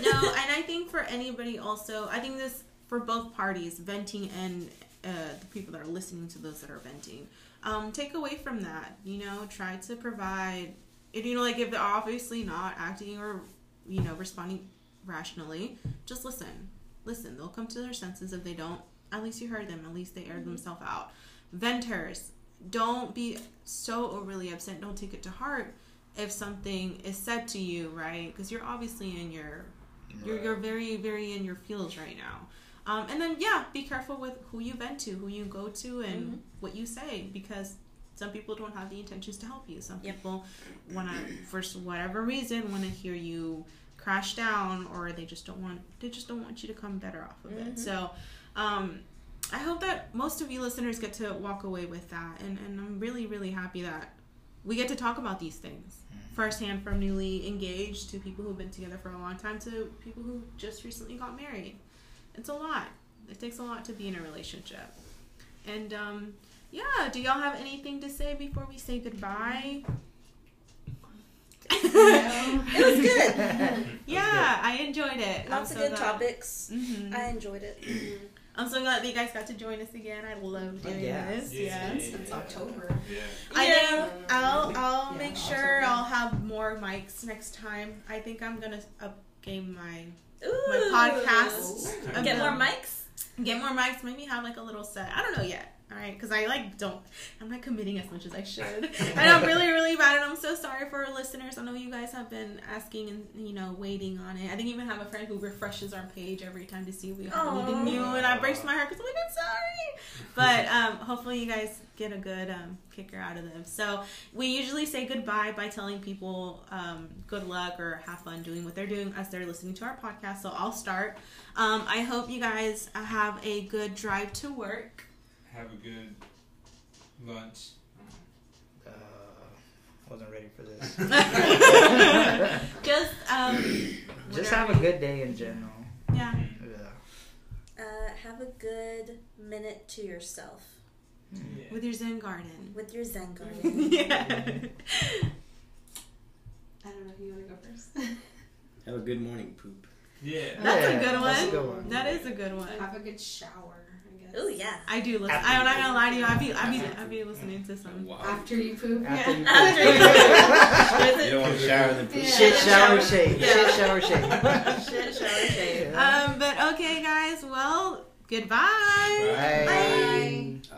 No, and I think for anybody also, I think this for both parties, venting and uh, the people that are listening to those that are venting, um, take away from that. You know, try to provide. And, you know, like if they're obviously not acting or you know responding rationally, just listen. Listen. They'll come to their senses. If they don't, at least you heard them. At least they aired themselves out. Venters, don't be so overly upset. Don't take it to heart if something is said to you, right? Because you're obviously in your, you're, you're very, very in your feels right now. Um, and then, yeah, be careful with who you vent to, who you go to, and Mhm. what you say, because some people don't have the intentions to help you. Some Yep. people want to, for whatever reason, want to hear you crash down, or they just don't want, they just don't want you to come better off of it. Mhm. So, um, I hope that most of you listeners get to walk away with that, and, and I'm really, really happy that we get to talk about these things firsthand from newly engaged to people who've been together for a long time to people who just recently got married. It's a lot. It takes a lot to be in a relationship. And um, yeah, do y'all have anything to say before we say goodbye? (laughs) It (laughs) was good. yeah, I enjoyed it. Lots I'm of so good glad- topics. Mhm. I enjoyed it. (clears throat) I'm so glad that you guys got to join us again. I love doing Yeah. this. Yeah. Yes. Since October. Yeah. I Yeah. think I'll I'll Yeah, make October. sure I'll have more mics next time. I think I'm gonna upgame my Ooh. my podcast. Oh, Get more mics. Get more mics. Maybe have like a little set. I don't know yet. All right, because I like don't. I'm not committing as much as I should, and I'm really really bad. And I'm so sorry for our listeners. I know you guys have been asking and you know waiting on it. I think I even have a friend who refreshes our page every time to see if we have anything new, and I breaks my heart because I'm like I'm sorry. But (laughs) um, hopefully you guys get a good um, kicker out of them. So we usually say goodbye by telling people um, good luck or have fun doing what they're doing as they're listening to our podcast. So I'll start. Um, I hope you guys have a good drive to work. Have a good lunch. Uh, wasn't ready for this. (laughs) Just um, (coughs) Just have a good day in general. Yeah. Yeah. Uh, have a good minute to yourself Yeah. With your Zen garden. with your Zen garden. (laughs) yeah. (laughs) I don't know if you want to go first. Have a good morning, poop. Yeah. That's a good one. that's a good one. That is a good one. Have a good shower, I guess. Ooh yeah. I do listen. After I'm not gonna lie to you. I be I be I be listening to some. Wow. After you poop. After Yeah. you (laughs) After you poop. (laughs) You don't want to shower and then poop. Yeah. Shit shower shake. Yeah. Shit shower shake. it? (laughs) Shit, shower shade. Um, but okay, guys. Well, Goodbye. Bye. Bye.